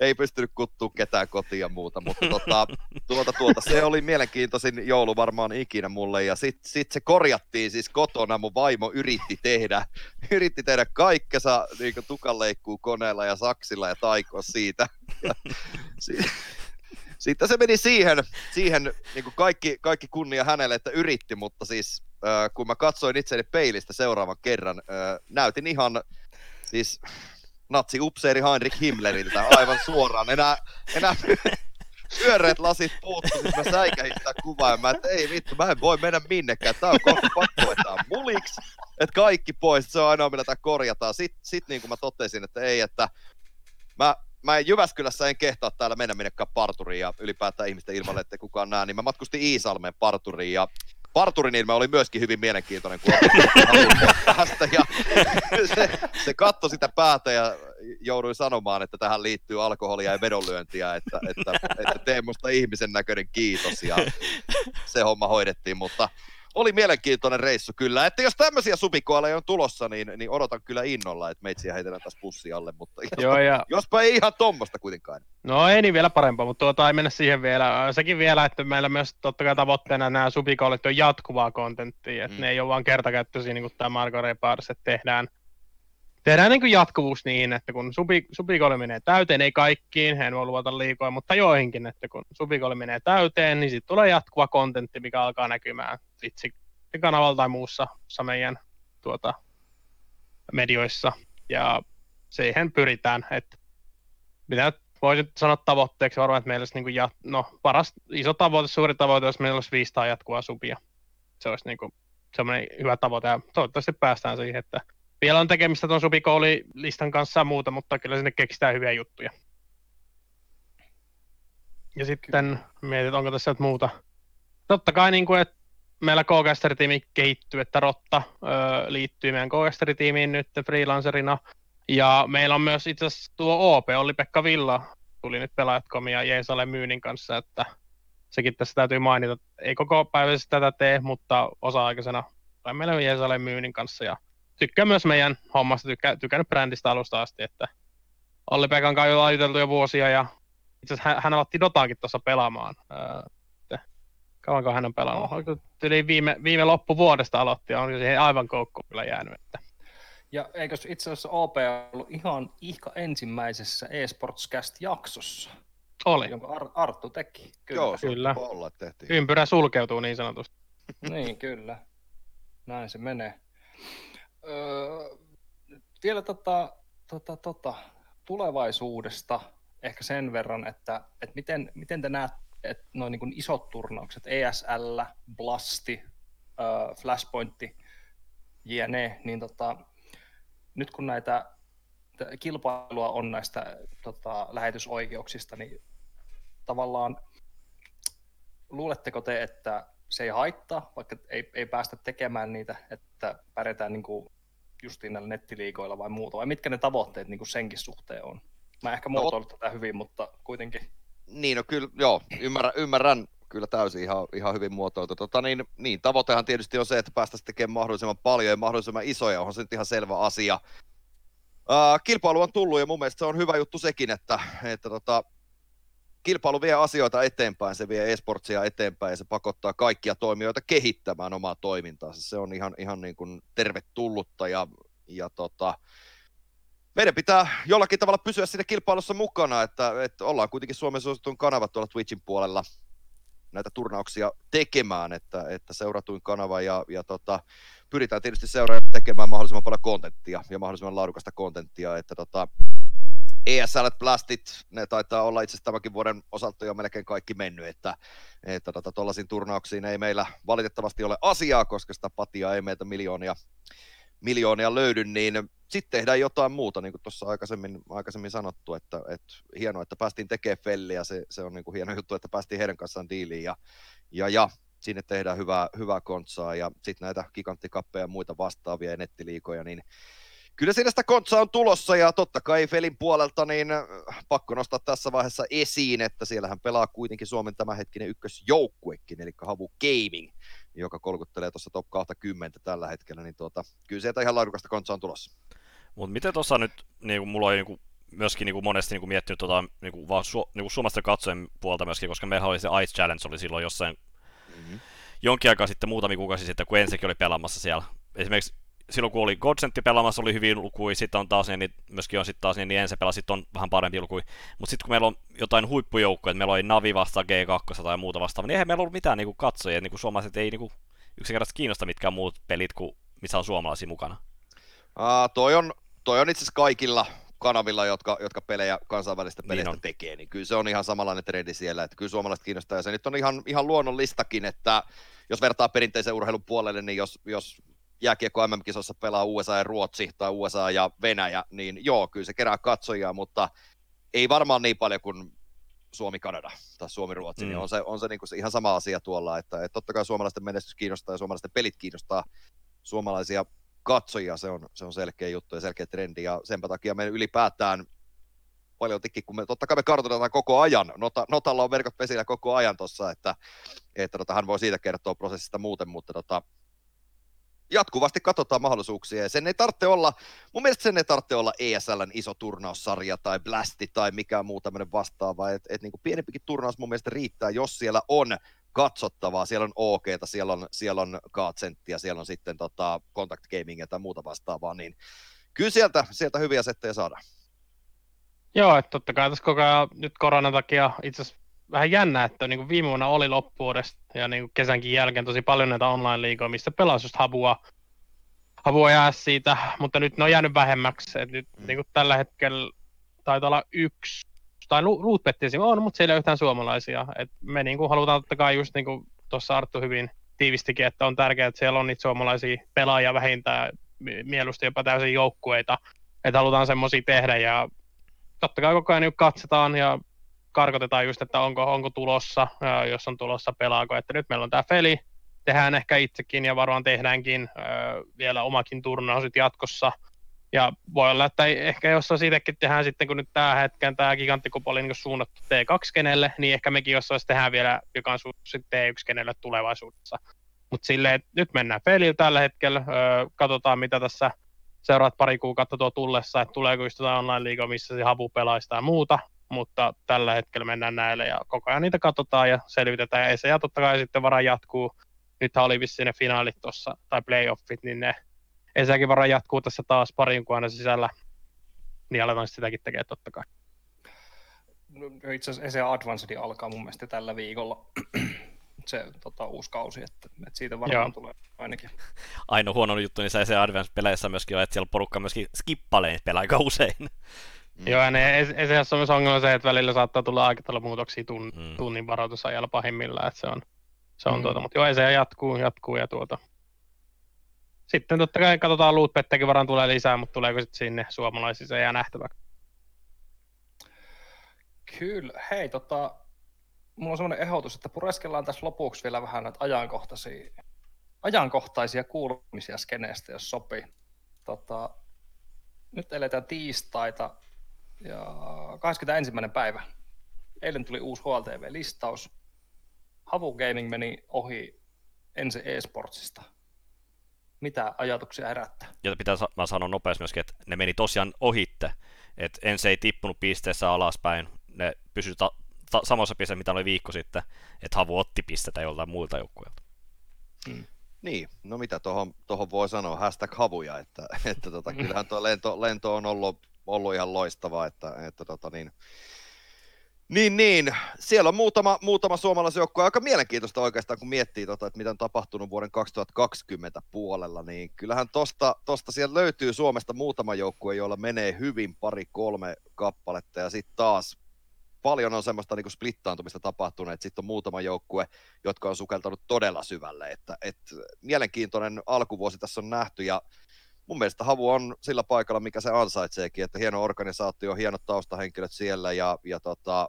Speaker 3: ei pystynyt kuttua ketään kotiin ja muuta, mutta tota, tuota, tuota, se oli mielenkiintoisin joulu varmaan ikinä mulle, ja sitten sit se korjattiin siis kotona, mun vaimo yritti tehdä, yritti tehdä kaikkensa niin tukanleikkuu koneella ja saksilla ja taikoa siitä. Sitten se meni siihen, siihen niin kuin kaikki, kaikki kunnia hänelle, että yritti, mutta siis äh, kun mä katsoin itseäni peilistä seuraavan kerran, äh, näytin ihan siis natsi-upseeri Heinrich Himmleriltä aivan suoraan. Enää, enää *laughs* pyöreät lasit puuttu, siis mä säikähin sitä kuvaa mä, että ei vittu, mä en voi mennä minnekään. Tää on kohta pakko vetää muliksi, että kaikki pois, se on ainoa millä tää korjataan. Sitten sit niin kuin mä totesin, että ei, että mä, mä Jyväskylässä en kehtaa täällä mennä minnekään parturiin ja ylipäätään ihmisten ilmalle, että kukaan näe, niin mä matkustin Iisalmeen parturiin ja Parturin ilme oli myöskin hyvin mielenkiintoinen, kun tästä ja se, se katsoi sitä päätä ja jouduin sanomaan, että tähän liittyy alkoholia ja vedonlyöntiä, että, että, että tee musta ihmisen näköinen kiitos ja se homma hoidettiin, mutta oli mielenkiintoinen reissu kyllä, että jos tämmöisiä supikoaleja on tulossa, niin, niin odotan kyllä innolla, että meitsiä heitellään taas pussi alle, mutta jospa,
Speaker 6: Joo, ja
Speaker 3: jospa ei ihan tommosta kuitenkaan.
Speaker 6: No ei niin vielä parempaa, mutta tuota ei mennä siihen vielä. Sekin vielä, että meillä myös totta kai tavoitteena nämä subikoolit on jatkuvaa kontenttia, että
Speaker 3: mm.
Speaker 6: ne ei ole vaan kertakäyttöisiä niin kuin tämä Marko Repars, että tehdään, tehdään niin kuin jatkuvuus niin, että kun subi, subikooli menee täyteen, ei kaikkiin, en voi luvata liikoja, mutta joihinkin, että kun subikooli menee täyteen, niin sitten tulee jatkuva kontentti, mikä alkaa näkymään vitsi kanavalla tai muussa, meidän tuota, medioissa, ja siihen pyritään, että mitä voisin sanoa tavoitteeksi varmaan, että meillä olisi niin kuin jat... no, paras iso tavoite, suuri tavoite, jos meillä olisi 500 jatkuvaa supia. Se olisi niin kuin semmoinen hyvä tavoite ja toivottavasti päästään siihen, että vielä on tekemistä tuon supikoolilistan kanssa ja muuta, mutta kyllä sinne keksitään hyviä juttuja. Ja sitten mietit, onko tässä nyt muuta. Totta kai, niin kuin, että meillä k tiimi kehittyy, että Rotta öö, liittyy meidän k tiimiin nyt freelancerina. Ja meillä on myös itse asiassa tuo OP, Olli-Pekka Villa, tuli nyt pelaajat.com ja Jeesale Myynnin kanssa, että sekin tässä täytyy mainita. Ei koko päiväisesti tätä tee, mutta osa-aikaisena tai meillä on Jeesale Myynnin kanssa ja tykkää myös meidän hommasta, tykkää, tykännyt brändistä alusta asti, että Olli-Pekan kanssa ollaan juteltu jo vuosia ja itse asiassa hän, hän aloitti Dotaakin tuossa pelaamaan. Öö, että kauanko hän on pelannut? Oliko yli viime, viime loppuvuodesta aloitti ja on siihen aivan koukkuun kyllä jäänyt. Että
Speaker 4: Ja eikös itse asiassa OP ollut ihan ihka ensimmäisessä eSportscast-jaksossa,
Speaker 6: oli.
Speaker 4: jonka Ar- Arttu teki. Kyllä.
Speaker 3: Joo,
Speaker 6: Kyllä.
Speaker 3: olla, tehtiin.
Speaker 6: Ympyrä sulkeutuu niin sanotusti.
Speaker 4: Niin, kyllä. Näin se menee. Öö, vielä tota, tota, tota, tulevaisuudesta ehkä sen verran, että, että miten, miten te näette, että noin niin isot turnaukset, ESL, Blasti, öö, Flashpointti, jne, niin tota, nyt kun näitä kilpailua on näistä tota, lähetysoikeuksista, niin tavallaan luuletteko te, että se ei haittaa, vaikka ei, ei päästä tekemään niitä, että pärjätään niin kuin justiin näillä nettiliikoilla vai muuta, vai mitkä ne tavoitteet niin kuin senkin suhteen on? Mä ehkä
Speaker 3: No,
Speaker 4: muotoilin tätä hyvin, mutta kuitenkin.
Speaker 3: Niin, no kyllä, joo, ymmärrän, ymmärrän kyllä täysin ihan, ihan hyvin muotoiltu. Tota, niin, niin, tavoitehan tietysti on se, että päästäisiin tekemään mahdollisimman paljon ja mahdollisimman isoja, onhan se nyt ihan selvä asia. Uh, kilpailu on tullut ja mun mielestä se on hyvä juttu sekin, että, että tota, kilpailu vie asioita eteenpäin, se vie esportsia eteenpäin ja se pakottaa kaikkia toimijoita kehittämään omaa toimintaansa. Se on ihan, ihan niin kuin tervetullutta ja, ja tota, meidän pitää jollakin tavalla pysyä siinä kilpailussa mukana, että, että ollaan kuitenkin Suomen suositun kanava tuolla Twitchin puolella. näitä turnauksia tekemään, että, että seuratuin kanava ja, ja tota, pyritään tietysti seuraamaan tekemään mahdollisimman paljon kontenttia ja mahdollisimman laadukasta kontenttia, että tota, ESL Blastit, ne taitaa olla itse asiassa tämänkin vuoden osalta jo melkein kaikki mennyt, että että tota, turnauksiin ei meillä valitettavasti ole asiaa, koska sitä patia ei meiltä miljoonia, miljoonia löydy, niin sitten tehdään jotain muuta, niin kuin tuossa aikaisemmin, aikaisemmin sanottu, että, että hienoa, että päästiin tekemään felliä, se, se on niin kuin hieno juttu, että päästiin heidän kanssaan diiliin ja, ja, ja sinne tehdään hyvää, hyvää kontsaa ja sitten näitä giganttikappeja ja muita vastaavia ja nettiliikoja, niin kyllä siinä sitä kontsaa on tulossa ja totta kai Felin puolelta niin äh, pakko nostaa tässä vaiheessa esiin, että siellähän pelaa kuitenkin Suomen tämänhetkinen ykkösjoukkuekin, eli Havu Gaming, joka kolkuttelee tuossa top 20 tällä hetkellä, niin tuota, kyllä sieltä ihan laadukasta kontsaa on tulossa.
Speaker 5: Mutta miten tuossa nyt, niin kuin mulla on niin kuin, myöskin niin kuin monesti niin kuin miettinyt tota, niin kuin, vaan su, niin kuin suomalaisten katsojen puolta myöskin, koska meillä oli se Ice Challenge oli silloin jossain mm-hmm. jonkin aikaa sitten, muutamia kuukausia sitten, kun ensikin oli pelaamassa siellä. Esimerkiksi silloin kun oli Godsentti pelaamassa, oli hyvin lukui, sitten on taas niin, niin myöskin on sitten taas niin, niin ensin pelasi, sitten on vähän parempi lukui. Mutta sitten kun meillä on jotain huippujoukkoja, että meillä oli Navi vasta G2 tai muuta vastaavaa, niin eihän meillä ollut mitään niin katsojia, niin kuin suomalaiset ei niin kuin, yksinkertaisesti kiinnosta mitkään muut pelit, kuin missä on suomalaisia mukana.
Speaker 3: Uh, toi on, toi on itse asiassa kaikilla kanavilla, jotka, jotka pelejä kansainvälistä niin peleistä niin tekee, niin kyllä se on ihan samanlainen trendi siellä, että kyllä suomalaiset kiinnostaa, ja se nyt on ihan, ihan luonnollistakin, että jos vertaa perinteisen urheilun puolelle, niin jos, jos jääkiekko MM-kisossa pelaa USA ja Ruotsi tai USA ja Venäjä, niin joo, kyllä se kerää katsojia, mutta ei varmaan niin paljon kuin Suomi-Kanada tai Suomi-Ruotsi, niin mm. niin on se, on se, niin kuin se ihan sama asia tuolla, että, että totta kai suomalaisten menestys kiinnostaa ja suomalaisten pelit kiinnostaa suomalaisia katsojia, se on, se on selkeä juttu ja selkeä trendi, ja sen takia me ylipäätään paljon tikki, kun me totta kai me kartoitetaan koko ajan, Nota, Notalla on verkot pesillä koko ajan tuossa, että, että tota, hän voi siitä kertoa prosessista muuten, mutta tota, jatkuvasti katsotaan mahdollisuuksia ja sen ei tarvitse olla, mun mielestä sen ei tarvitse olla ESLn iso turnaussarja tai Blasti tai mikään muu tämmöinen vastaava, että et, niinku pienempikin turnaus mun mielestä riittää, jos siellä on katsottavaa, siellä on OGta, siellä on, siellä on Gaatsenttia, siellä on sitten tota, Contact Gamingia tai muuta vastaavaa, niin kyllä sieltä, sieltä hyviä settejä saadaan.
Speaker 6: Joo, että totta kai tässä koko ajan nyt koronan takia itse asiassa vähän jännä, että niin kuin viime vuonna oli loppuudesta ja niin kuin kesänkin jälkeen tosi paljon näitä online-liigoja, mistä pelasi just Habua, Habua jää siitä, mutta nyt ne on jäänyt vähemmäksi. Et nyt mm. niin kuin tällä hetkellä taitaa olla yksi, tai Lootbetti on, mutta siellä ei ole yhtään suomalaisia. Et me niin kuin halutaan totta kai just niin kuin tuossa Arttu hyvin tiivistikin, että on tärkeää, että siellä on niitä suomalaisia pelaajia vähintään, mieluusti jopa täysin joukkueita, että halutaan semmoisia tehdä ja totta kai koko ajan niin katsotaan ja karkotetaan just, että onko, onko tulossa, jos on tulossa pelaako. Että nyt meillä on tämä Feli, tehdään ehkä itsekin ja varmaan tehdäänkin vielä omakin turnaus jatkossa. Ja voi olla, että ehkä jos siitäkin tehdään sitten, kun nyt tämä hetken tämä giganttikupo oli niin suunnattu T2-kenelle, niin ehkä mekin jossain tehdään vielä, joka on sitten T1-kenelle tulevaisuudessa. Mutta silleen, nyt mennään pelillä tällä hetkellä, katsotaan mitä tässä seuraat pari kuukautta tuo tullessa, että tuleeko just jotain online-liigaa, missä se havu pelaista ja muuta, mutta tällä hetkellä mennään näille ja koko ajan niitä katsotaan ja selvitetään ja se ja totta kai sitten vara jatkuu. Nythän oli vissiin ne finaalit tuossa, tai playoffit, niin ne Esäkin vara jatkuu tässä taas parin kuukauden sisällä, niin aletaan sitäkin tekemään totta kai.
Speaker 4: No, itse asiassa ESE Advanced alkaa mun mielestä tällä viikolla se tota, uusi kausi, että, että siitä varmaan Joo. tulee ainakin.
Speaker 5: Ainoa huono juttu niissä ESE Advanced-peleissä myöskin on, että siellä porukka myöskin skippailee pelaa aika usein.
Speaker 6: Mm. Joo, ja ne esimerkiksi on myös ongelma se, että välillä saattaa tulla aikataulumuutoksia tun, mm. tunnin varoitusajalla pahimmillaan, että se on, se on mm. tuota, mutta joo, se jatkuu, jatkuu ja tuota. Sitten totta kai katsotaan lootpettekin varmaan tulee lisää, mutta tuleeko sitten sinne suomalaisille, se jää nähtäväksi.
Speaker 4: Kyllä, hei tota, mulla on semmoinen ehdotus, että pureskellaan tässä lopuksi vielä vähän näitä ajankohtaisia, ajankohtaisia kuulumisia skeneestä, jos sopii. Tota, nyt eletään tiistaita ja 21. päivä. Eilen tuli uusi HLTV-listaus. Havu Gaming meni ohi ensi eSportsista. Mitä ajatuksia herättää?
Speaker 5: Ja pitää mä sanoa nopeasti myöskin, että ne meni tosiaan ohitte. Että ensi ei tippunut pisteessä alaspäin. Ne pysyi ta- ta- samassa pisteessä, mitä oli viikko sitten. Että Havu otti pistetä joltain muilta joukkueilta.
Speaker 3: Hmm. Niin, no mitä tuohon tohon voi sanoa, hashtag havuja, että, että tota, kyllähän tuo lento, lento on ollut ollut ihan loistavaa, että, että tota niin, Niin, niin. Siellä on muutama, muutama suomalaisjoukkue. Aika mielenkiintoista oikeastaan, kun miettii, tota, että mitä on tapahtunut vuoden 2020 puolella. Niin kyllähän tosta, tosta siellä löytyy Suomesta muutama joukkue, joilla menee hyvin pari kolme kappaletta. Ja sitten taas paljon on semmoista niin splittaantumista tapahtunut, että sitten on muutama joukkue, jotka on sukeltanut todella syvälle. Että, et, mielenkiintoinen alkuvuosi tässä on nähty ja mun mielestä Havu on sillä paikalla, mikä se ansaitseekin, että hieno organisaatio, hienot taustahenkilöt siellä ja, ja tota,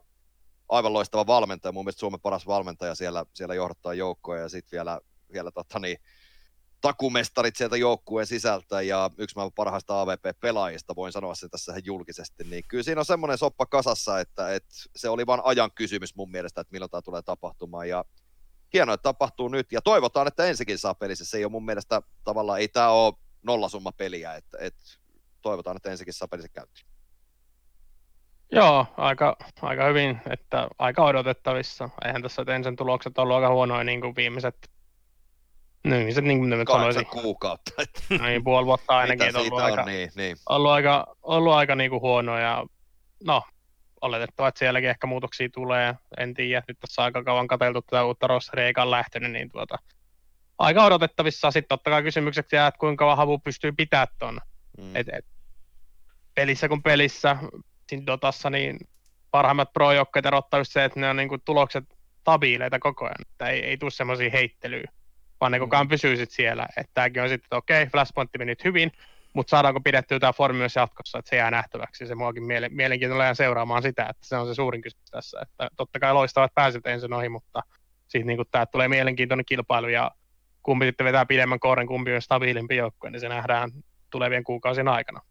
Speaker 3: aivan loistava valmentaja, mun mielestä Suomen paras valmentaja siellä, siellä johdattaa joukkoja ja sitten vielä, vielä tota niin, takumestarit sieltä joukkueen sisältä ja yksi maailman parhaista AVP-pelaajista, voin sanoa se tässä julkisesti, niin kyllä siinä on semmoinen soppa kasassa, että, että se oli vain ajan kysymys mun mielestä, että milloin tämä tulee tapahtumaan ja hienoa, että tapahtuu nyt. Ja toivotaan, että ensikin saa pelissä. Se ei ole mun mielestä tavallaan, ei tämä ole nollasumma peliä, että, että toivotaan, että ensikin saa pelissä käyttöön.
Speaker 6: Joo, aika, aika hyvin, että aika odotettavissa. Eihän tässä ensin tulokset ollut aika huonoja niin kuin viimeiset, no, viimeiset niin kuin nyt
Speaker 3: sanoisin. kuukautta. Että...
Speaker 6: No niin, puoli vuotta ainakin, ollut, on, aika, niin, niin. ollut aika, ollut aika niin kuin huonoja. No, oletettava, että sielläkin ehkä muutoksia tulee. En tiedä, nyt tässä aika kauan katseltu tätä uutta rosteria eikä lähtenyt, niin tuota, aika odotettavissa. Sitten totta kai kysymykseksi jää, että kuinka kauan Havu pystyy pitämään tuon. Mm. Et, et, pelissä kuin pelissä, siinä Dotassa, niin parhaimmat pro-joukkoja erottaa just se, että ne on niin kuin tulokset stabiileita koko ajan. Että ei, ei tule semmoisia heittelyä, vaan ne koko ajan mm. pysyy sit siellä. Että tämäkin on sitten, että okei, okay, Flashpoint meni nyt hyvin, mutta saadaanko pidettyä tämä formi myös jatkossa, että se jää nähtäväksi. Se muakin miele- mielenkiintoinen seuraamaan sitä, että se on se suurin kysymys tässä. Että totta kai loistavat pääset ensin ohi, mutta siitä niin tämä tulee mielenkiintoinen kilpailu ja kumpi sitten vetää pidemmän kooren, kumpi on stabiilimpi joukkue, niin se nähdään tulevien kuukausien aikana.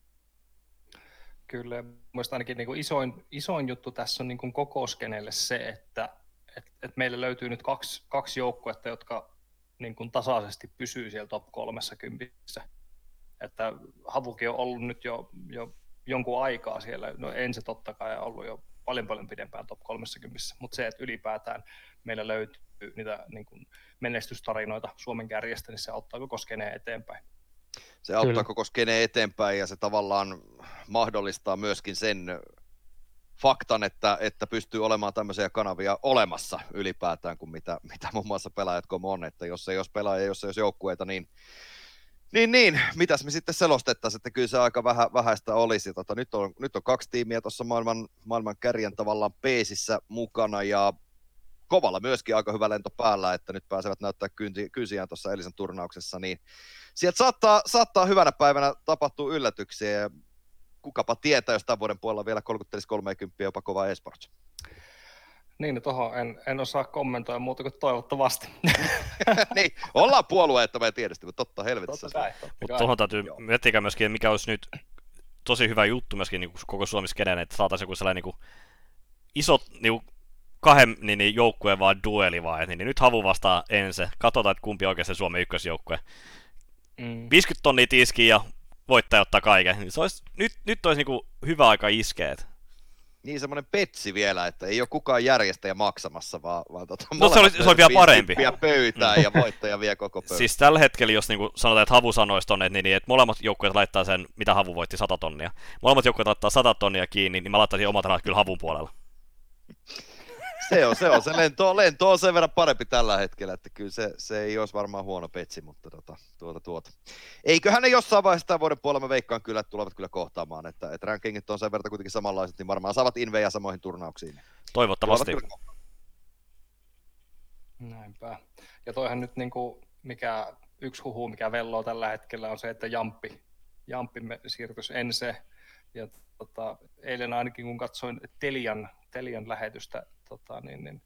Speaker 4: Kyllä, mielestäni ainakin niin kuin isoin, isoin juttu tässä on niin kuin koko skenelle se, että et, et meille löytyy nyt kaksi, kaksi joukkuetta, jotka niin kuin tasaisesti pysyy siellä top 30. Että Havukin on ollut nyt jo, jo jonkun aikaa siellä, no ensin totta kai ollut jo paljon paljon pidempään top 30, mutta se, että ylipäätään meillä löytyy niitä niin kuin menestystarinoita Suomen kärjestä, niin se auttaa koko skeneen eteenpäin.
Speaker 3: Se auttaa Kyllä. koko skeneen eteenpäin ja se tavallaan mahdollistaa myöskin sen faktan, että, että pystyy olemaan tämmöisiä kanavia olemassa ylipäätään kuin mitä, mitä muun muassa pelaajat on, että jos ei olisi pelaajia, jos ei olisi joukkueita, niin niin, niin, mitäs me sitten selostettaisiin, että kyllä se aika vähä, vähäistä olisi. Tota, nyt, on, nyt on kaksi tiimiä tuossa maailman, maailman kärjen tavallaan peesissä mukana ja kovalla myöskin aika hyvä lento päällä, että nyt pääsevät näyttää kynsi, kynsiään tuossa Elisen turnauksessa, niin sieltä saattaa, saattaa hyvänä päivänä tapahtua yllätyksiä kukapa tietää, jos tämän vuoden puolella vielä 30 jopa kova esports.
Speaker 4: Niin, no tuohon en, en osaa kommentoida muuta kuin toivottavasti. *laughs*
Speaker 3: niin, ollaan puolueettomia tietysti, mutta totta helvetissä.
Speaker 5: Totta kai, Mutta tuohon täytyy miettiä myöskin, mikä olisi nyt tosi hyvä juttu myöskin niin koko Suomessa kenen, että saataisiin joku sellainen niin kuin, iso niin kuin, kahden niin, niin, joukkueen vaan dueli vaan, niin, niin nyt Havu vastaa ensin. Katsotaan, että kumpi oikeasti Suomen ykkösjoukkue. Mm. 50 tonnia tiski ja voittaja ottaa kaiken. Niin se olisi, nyt, nyt olisi niin kuin, hyvä aika iskeet
Speaker 3: niin semmoinen petsi vielä, että ei ole kukaan järjestäjä maksamassa, vaan, vaan tota,
Speaker 5: no, se, oli, se oli vielä parempi.
Speaker 3: pöytään ja voittaja vie koko pöytään.
Speaker 5: Siis tällä hetkellä, jos niin sanotaan, että Havu sanoisi tonne, niin, niin että molemmat joukkueet laittaa sen, mitä Havu voitti, 100 tonnia. Molemmat joukkueet laittaa 100 tonnia kiinni, niin mä laittaisin omat rahat kyllä Havun puolella
Speaker 3: se on, se on. Se lento, lento on sen verran parempi tällä hetkellä, että kyllä se, se ei olisi varmaan huono petsi, mutta tuota, tuota, tuota. Eiköhän ne jossain vaiheessa tämän vuoden puolella mä veikkaan kyllä, että tulevat kyllä kohtaamaan, että, että rankingit on sen verran kuitenkin samanlaiset, niin varmaan saavat invejä samoihin turnauksiin.
Speaker 5: Toivottavasti.
Speaker 4: Näinpä. Ja toihan nyt niin kuin, mikä yksi huhu, mikä velloo tällä hetkellä on se, että Jampi, Jampi siirtyisi ense. Ja tota, eilen ainakin kun katsoin Telian, Telian lähetystä tota, niin, niin,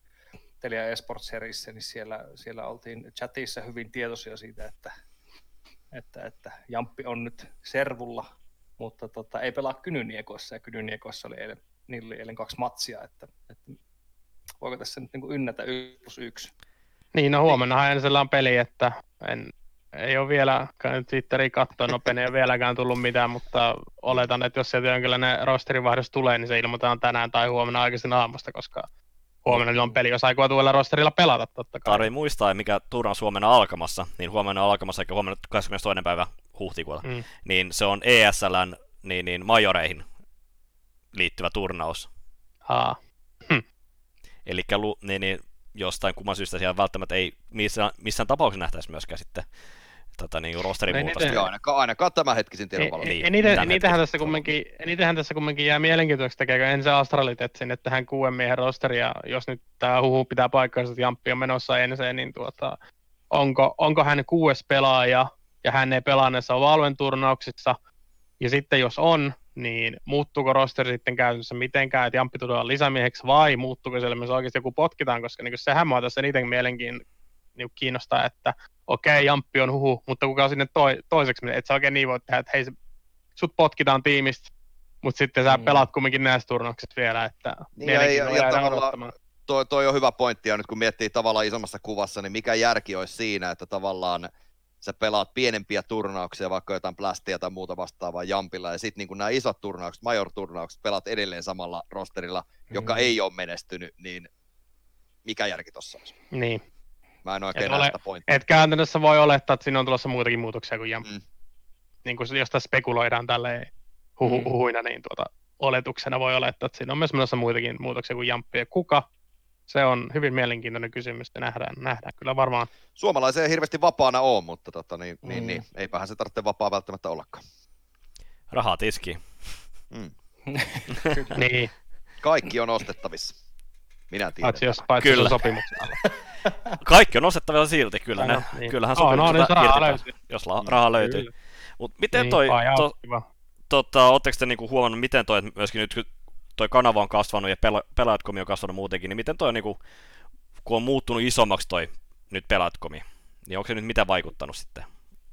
Speaker 4: Telia Esports Serissä, niin siellä, siellä oltiin chatissa hyvin tietoisia siitä, että, että, että Jamppi on nyt servulla, mutta tota, ei pelaa Kynyniekoissa, ja Kynyniekoissa oli eilen, niillä oli eilen kaksi matsia, että, että voiko tässä nyt niin ynnätä 1 plus 1?
Speaker 6: Niin, no huomenna Ensellä on peli, että en, ei ole vielä käynyt Twitteriin katsoa, nopein ei ole vieläkään tullut mitään, mutta oletan, että jos sieltä jonkinlainen rosterivaihdos tulee, niin se ilmoitetaan tänään tai huomenna aikaisin aamusta, koska huomenna on peli, jos aikoo tuolla rosterilla pelata totta kai.
Speaker 5: Tarvii muistaa, mikä tuura on Suomena alkamassa, niin huomenna on alkamassa, eikä huomenna 22. päivä huhtikuuta, mm. niin se on ESLn niin, niin majoreihin liittyvä turnaus.
Speaker 6: Aa. Hm.
Speaker 5: Eli niin, niin, jostain kumman syystä siellä välttämättä ei missään, missään tapauksessa nähtäisi myöskään sitten tota, niin, rosterin
Speaker 6: Ei
Speaker 5: muutosta.
Speaker 6: niitä-
Speaker 3: Joo, ainakaan, ainakaan tämänhetkisin tiedon valossa.
Speaker 5: Niin,
Speaker 6: ei- Eniten,
Speaker 5: hetken
Speaker 6: tässä kumminkin, enitenhän tässä kumminkin jää mielenkiintoiseksi tekeekö ensin Astralit sinne tähän kuuden miehen rosteria, jos nyt tämä huhu pitää paikkaansa, että Jamppi on menossa ensin, niin tuota, onko, onko hän kuudes pelaaja ja hän ei pelaa näissä Valven turnauksissa, ja sitten jos on, niin muuttuuko rosteri sitten käytännössä mitenkään, että Jamppi tulee lisämieheksi vai muuttuuko siellä myös oikeasti joku potkitaan, koska niin sehän mua tässä eniten mielenkiin niin kiinnostaa, että okei, Jamppi on huhu, mutta kuka sinne toi, toiseksi menee, et sä oikein niin voi tehdä, että hei, se- sut potkitaan tiimistä, mutta sitten sä
Speaker 4: Mm.
Speaker 6: pelaat kumminkin näissä turnauksissa vielä, että
Speaker 3: Niin, ja- ja- ja tavallaan- toi, toi on hyvä pointti, ja nyt kun miettii tavallaan isommassa kuvassa, niin mikä järki olisi siinä, että tavallaan sä pelaat pienempiä turnauksia, vaikka jotain plastia tai muuta vastaavaa jampilla, ja sitten niin nämä isot turnaukset, major-turnaukset, pelaat edelleen samalla rosterilla, joka
Speaker 4: Mm.
Speaker 3: ei ole menestynyt, niin mikä järki tossa olisi?
Speaker 6: Niin.
Speaker 3: Mä en oikein
Speaker 6: Et
Speaker 3: näe
Speaker 6: ole-
Speaker 3: sitä pointtia.
Speaker 6: Et käytännössä voi olettaa, että siinä on tulossa muutakin muutoksia kuin Jamppi.
Speaker 3: Mm.
Speaker 6: Niin kuin jos tässä spekuloidaan tälleen huhu,
Speaker 4: Mm.
Speaker 6: huhuina, niin tuota, oletuksena voi olettaa, että siinä on myös menossa muitakin muutoksia kuin Jamppi. Ja kuka? Se on hyvin mielenkiintoinen kysymys, ja nähdään, nähdään kyllä varmaan.
Speaker 3: Suomalaisia ei hirveästi vapaana ole, mutta tota, niin, niin,
Speaker 4: Mm.
Speaker 3: niin, eipähän se tarvitse vapaa välttämättä ollakaan.
Speaker 5: Rahaa tiski.
Speaker 3: Mm.
Speaker 6: Niin,
Speaker 3: Kaikki on ostettavissa. Minä tiedän.
Speaker 6: paitsi jos, paitsi
Speaker 5: Kyllä. *laughs* Kaikki on ostettavissa silti, kyllä
Speaker 6: No,
Speaker 5: ne,
Speaker 6: niin.
Speaker 5: kyllähän
Speaker 6: Oh, no, niin se raha
Speaker 5: irti pääsee,
Speaker 6: löytyy.
Speaker 5: jos la, raha löytyy.
Speaker 6: Kyllä.
Speaker 5: Mutta miten
Speaker 6: Niin,
Speaker 5: toi,
Speaker 6: paja
Speaker 5: to, tota, ootteko te niinku huomannut, miten toi, että myöskin nyt kun toi kanava on kasvanut ja pela, pelaajatkomi on kasvanut muutenkin, niin miten toi niinku, kun on muuttunut isommaksi toi nyt pelaajatkomi, niin onko se nyt mitä vaikuttanut sitten?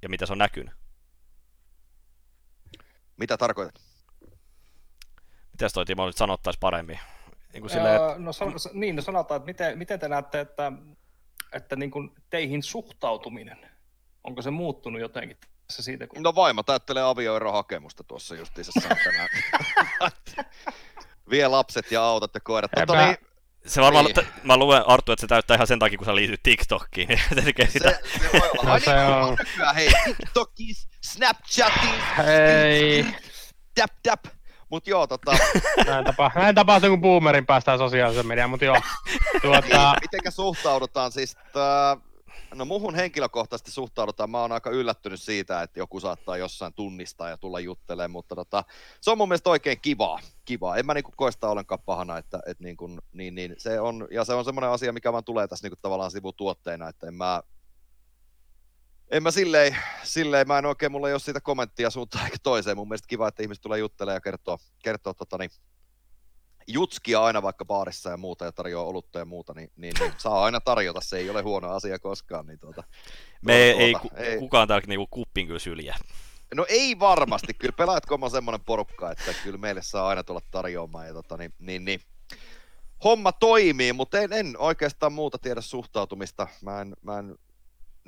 Speaker 5: Ja mitä se on näkynyt?
Speaker 3: Mitä tarkoitat?
Speaker 5: Mitäs toi Timo nyt sanottaisi paremmin? Niin kuin silleen,
Speaker 4: Öö, no, san, niin, no sanotaan, että miten, miten te näette, että, että niin kuin teihin suhtautuminen, onko se muuttunut jotenkin tässä siitä, kun...
Speaker 3: No vaimo täyttelee avioerohakemusta tuossa justiinsa tänään. Vie lapset ja autot ja koirat. Tota,
Speaker 6: Epä-
Speaker 3: niin,
Speaker 5: se varmaan,
Speaker 3: niin.
Speaker 5: niin. mä luen Arttu, että se täyttää ihan sen takia, kun sä liityt TikTokkiin, niin se tekee sitä.
Speaker 3: se, se voi olla.
Speaker 6: No se
Speaker 3: niin,
Speaker 6: on-
Speaker 3: hei, TikTokis, Snapchatis,
Speaker 6: Hei,
Speaker 3: tap tap. Mut joo, tota, *laughs*
Speaker 6: näin, tapa, näin tapahtuu, kun boomerin päästään sosiaalisen mediaan, mutta joo. *laughs* Tuota,
Speaker 3: niin, mitenkä suhtaudutaan siis, tää, no muhun henkilökohtaisesti suhtaudutaan, mä oon aika yllättynyt siitä, että joku saattaa jossain tunnistaa ja tulla juttelemaan, mutta tota, se on mun mielestä oikein kivaa, kivaa. En mä niinku koe sitä ollenkaan pahana, että et niinku, niin, niin, se on, ja se on semmoinen asia, mikä vaan tulee tässä niinku tavallaan sivutuotteena, että en mä, en mä silleen, silleen, mä en oikein, mulla ei ole siitä kommenttia suuntaan eikä toiseen. Mun mielestä kiva, että ihmiset tulee juttelemaan ja kertoo, kertoo tota, niin, jutskia aina vaikka baarissa ja muuta ja tarjoaa olutta ja muuta, niin, niin, niin saa aina tarjota, se ei ole huono asia koskaan. Niin tuota,
Speaker 5: Me ei,
Speaker 3: tuota,
Speaker 5: ei, ku, kukaan täällä niinku kuppin kyllä syljä.
Speaker 3: No ei varmasti, kyllä pelaajat on semmoinen porukka, että kyllä meille saa aina tulla tarjoamaan ja tota, niin, niin, niin. homma toimii, mutta en, en oikeastaan muuta tiedä suhtautumista. Mä en, mä en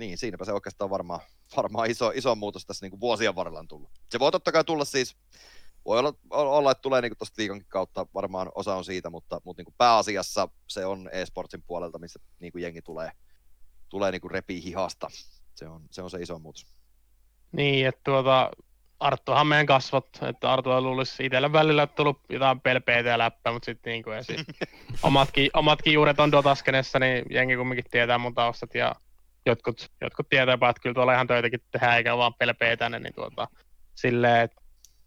Speaker 3: niin, siinäpä se oikeastaan varmaan, varmaan iso, iso muutos tässä niin kuin vuosien varrella on tullut. Se voi totta kai tulla siis, voi olla, olla että tulee niin tuosta liikankin kautta, varmaan osa on siitä, mutta, mutta niin kuin pääasiassa se on e-sportsin puolelta, missä niin kuin jengi tulee, tulee niin kuin repii hihasta. Se on, se on se iso muutos.
Speaker 6: Niin, että tuota, Arttuhan meidän kasvot, että Artulla luulisi itsellä välillä että tullut jotain pelpeitä ja läppää, mutta sitten niin kuin esi- *laughs* omatkin, omatkin juuret on Dotaskenessa, niin jengi kumminkin tietää mun taustat ja jotkut, jotkut tietää, että kyllä tuolla ihan töitäkin tehdään eikä vaan pelpeä tänne, niin tuota, silleen, että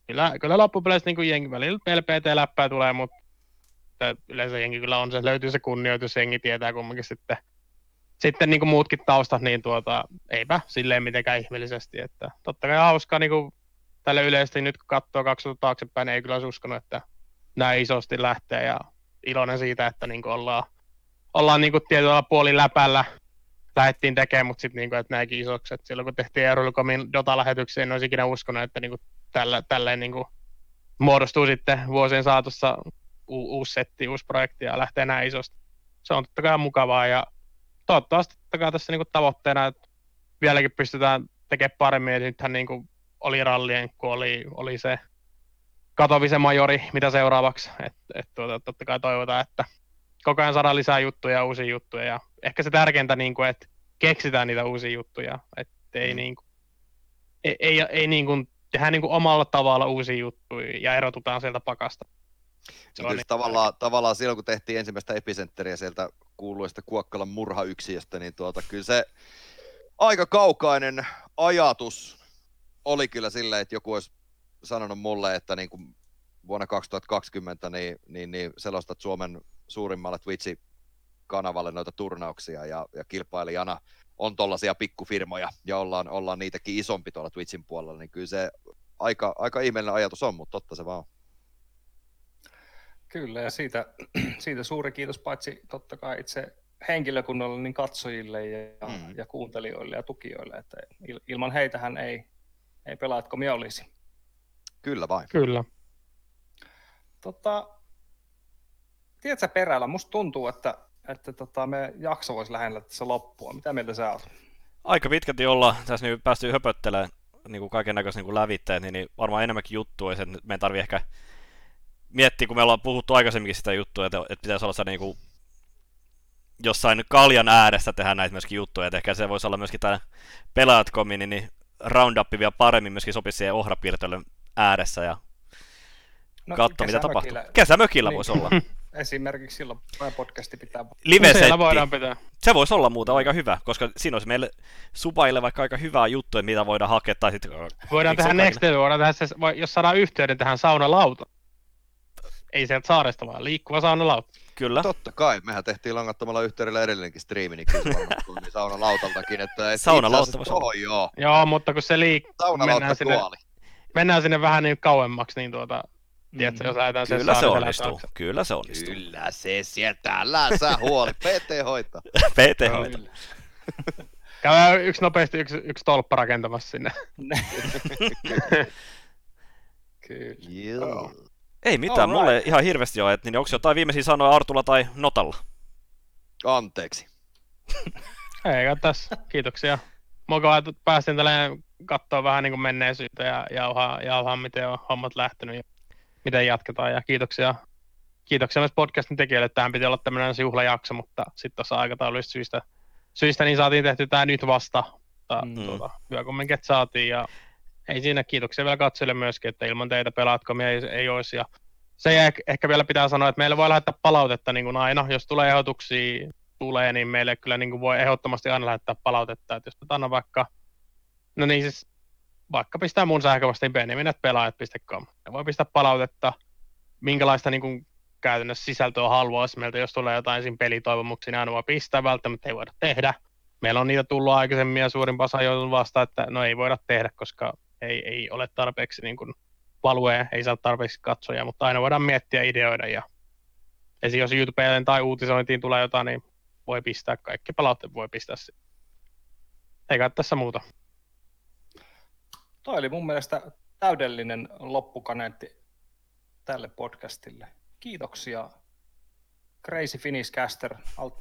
Speaker 6: kyllä, kyllä loppupeleissä niin jengi välillä pelpeitä ja läppää tulee, mutta yleensä jengi kyllä on se, löytyy se kunnioitus, jengi tietää kumminkin sitten, sitten niin kuin muutkin taustat, niin tuota, eipä silleen mitenkään ihmeellisesti, että totta kai hauskaa niin kuin tälle yleisesti nyt kun katsoo 2000 taaksepäin, niin ei kyllä olisi uskonut, että näin isosti lähtee ja iloinen siitä, että niin kuin ollaan, ollaan niin kuin tietyllä puolin läpällä lähdettiin tekemään, mutta sitten niin kuin, että näinkin isoksi, että silloin kun tehtiin Eurolicomin Dota-lähetyksiä, en olisi ikinä uskonut, että niin kuin tällä, tälleen niin kuin muodostuu sitten vuosien saatossa u- uusi setti, uusi projekti ja lähtee näin isosti. Se on totta kai mukavaa ja toivottavasti totta kai tässä niin kuin tavoitteena, että vieläkin pystytään tekemään paremmin, ja nythän niin kuin oli rallien, kun oli, oli se Katovisen majori, mitä seuraavaksi. Et, et tuota, totta kai toivotaan, että koko ajan saadaan lisää juttuja ja uusia juttuja. Ja ehkä se tärkeintä, niin kuin, että keksitään niitä uusia juttuja. Että ei,
Speaker 3: Mm.
Speaker 6: niin kuin, ei, ei, ei niin kuin, tehdään niin kuin omalla tavalla uusia juttuja ja erotutaan sieltä pakasta. Se on niin
Speaker 3: tavallaan, tavallaan silloin, kun tehtiin ensimmäistä epicenteriä sieltä kuuluista Kuokkalan murhayksiöstä, niin tuota, kyllä se aika kaukainen ajatus oli kyllä silleen, että joku olisi sanonut mulle, että niin kuin vuonna 2020 niin, niin, niin selostat Suomen suurimmalle Twitch-kanavalle noita turnauksia ja, ja kilpailijana on tollaisia pikkufirmoja ja ollaan, ollaan niitäkin isompi tuolla Twitchin puolella, niin kyllä se aika, aika ihmeellinen ajatus on, mutta totta se vaan on.
Speaker 4: Kyllä, ja siitä, *clears throat* siitä suuri kiitos paitsi totta kai itse henkilökunnalle, niin katsojille ja,
Speaker 3: Mm.
Speaker 4: ja kuuntelijoille ja tukijoille, että il, ilman heitähän ei, ei pelaatkomia olisi.
Speaker 3: Kyllä vain.
Speaker 6: Kyllä.
Speaker 4: Tota, tiedätkö perällä, musta tuntuu, että, että tota, me jakso voisi lähellä tässä loppua. Mitä mieltä sä oot?
Speaker 5: Aika pitkälti olla tässä nyt päästy höpöttelemään niin kuin kaiken näköisiä niin lävitteet, niin, niin varmaan enemmänkin juttua, ja se, että meidän tarvii ehkä miettiä, kun me ollaan puhuttu aikaisemminkin sitä juttua, että, että pitäisi olla se niin kuin jossain kaljan ääressä tehdä näitä myöskin juttuja, että ehkä se voisi olla myöskin tämä pelaatkomi, niin, niin roundup vielä paremmin myöskin sopisi siihen ohrapiirtelyn ääressä ja
Speaker 4: No,
Speaker 5: katsoa, mitä tapahtuu.
Speaker 4: kesämökillä Niin.
Speaker 5: voisi olla. *laughs*
Speaker 4: Esimerkiksi silloin tämä podcasti pitää...
Speaker 5: live
Speaker 6: No voidaan pitää.
Speaker 5: Se voisi olla muuta aika hyvä, koska siinä olisi meille supaille vaikka aika hyvää juttuja, mitä voidaan hakea, tai sitten...
Speaker 6: Voidaan tehdä next day, voidaan tehdä se, jos saadaan yhteyden tähän saunalauta. Ei sieltä saaresta vaan, liikkuva saunalauta.
Speaker 5: Kyllä.
Speaker 3: Totta kai, mehän tehtiin langattomalla yhteydellä edellinenkin striimi, niin kyllä saunalautaltakin. Että et
Speaker 5: Saunalauta voisi olla.
Speaker 3: Joo.
Speaker 6: Joo, mutta kun se liikkuu, mennään sinne,
Speaker 3: tuoli.
Speaker 6: mennään sinne vähän niin kauemmaksi, niin tuota, tiedätkö, jos lähdetään sen
Speaker 5: Kyllä se
Speaker 6: saaren
Speaker 5: onnistuu.
Speaker 6: taakse.
Speaker 5: Kyllä se onnistuu.
Speaker 3: Kyllä se sieltä, älä sä huoli, *laughs* PT hoitaa. *laughs*
Speaker 5: PT hoitaa. *laughs*
Speaker 6: Käydään yksi nopeasti yksi, yksi tolppa rakentamassa sinne.
Speaker 4: Kyllä.
Speaker 3: Joo.
Speaker 5: Ei mitään,
Speaker 4: Alright.
Speaker 5: mulle ihan hirveästi ole, että niin onko jotain viimeisiä sanoja Artulla tai Notalla?
Speaker 3: Anteeksi.
Speaker 6: Ei tässä, kiitoksia. Mukavaa, että päästiin tälleen katsoa vähän niin kuin menneisyyttä ja jauhaa, jauhaa, miten on hommat lähtenyt ja miten jatketaan. Ja kiitoksia, kiitoksia myös podcastin tekijöille. Tähän piti olla tämmöinen juhlajakso, mutta sitten tuossa aikatauluista syistä, syistä niin saatiin tehty tämä nyt vasta. Mutta
Speaker 4: Mm.
Speaker 6: tuota, hyvä että saatiin ja ei siinä kiitoksia vielä katsojille myöskin, että ilman teitä pelaatkomia ei, ei olisi. Ja se ehkä- ehkä vielä pitää sanoa, että meille voi lähettää palautetta niin kuin aina, jos tulee ehdotuksia, tulee, niin meille kyllä niin kuin voi ehdottomasti aina lähettää palautetta, että jos anna vaikka, no niin siis vaikka pistää mun sähköpostiin benjamin.pelaajat.com. Ja voi pistää palautetta, minkälaista niin kuin käytännössä sisältöä haluaisi meiltä, jos tulee jotain siinä pelitoivomuksia, niin aina voi pistää, välttämättä ei voida tehdä. Meillä on niitä tullut aikaisemmin ja suurin osa joutunut vasta, että no ei voida tehdä, koska ei, ei ole tarpeeksi niin kuin value, ei saa tarpeeksi katsoja, mutta aina voidaan miettiä ideoida ja Esim. jos YouTubeen tai uutisointiin tulee jotain, niin voi pistää kaikki palautteet, voi pistää. Eikä tässä muuta.
Speaker 4: Toi oli mun mielestä täydellinen loppukaneetti tälle podcastille. Kiitoksia Crazy Finnish Caster,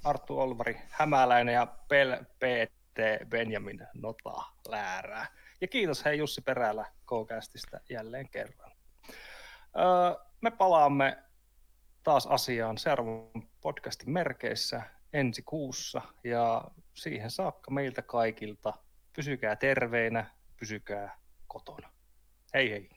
Speaker 4: Arttu Olvari, Hämäläinen ja Pel PT Benjamin Nota Läärää. Ja kiitos hei Jussi Perälä K-Castista jälleen kerran. Öö, me palaamme taas asiaan seuraavan podcastin merkeissä ensi kuussa ja siihen saakka meiltä kaikilta pysykää terveinä, pysykää kotona. Hei hei.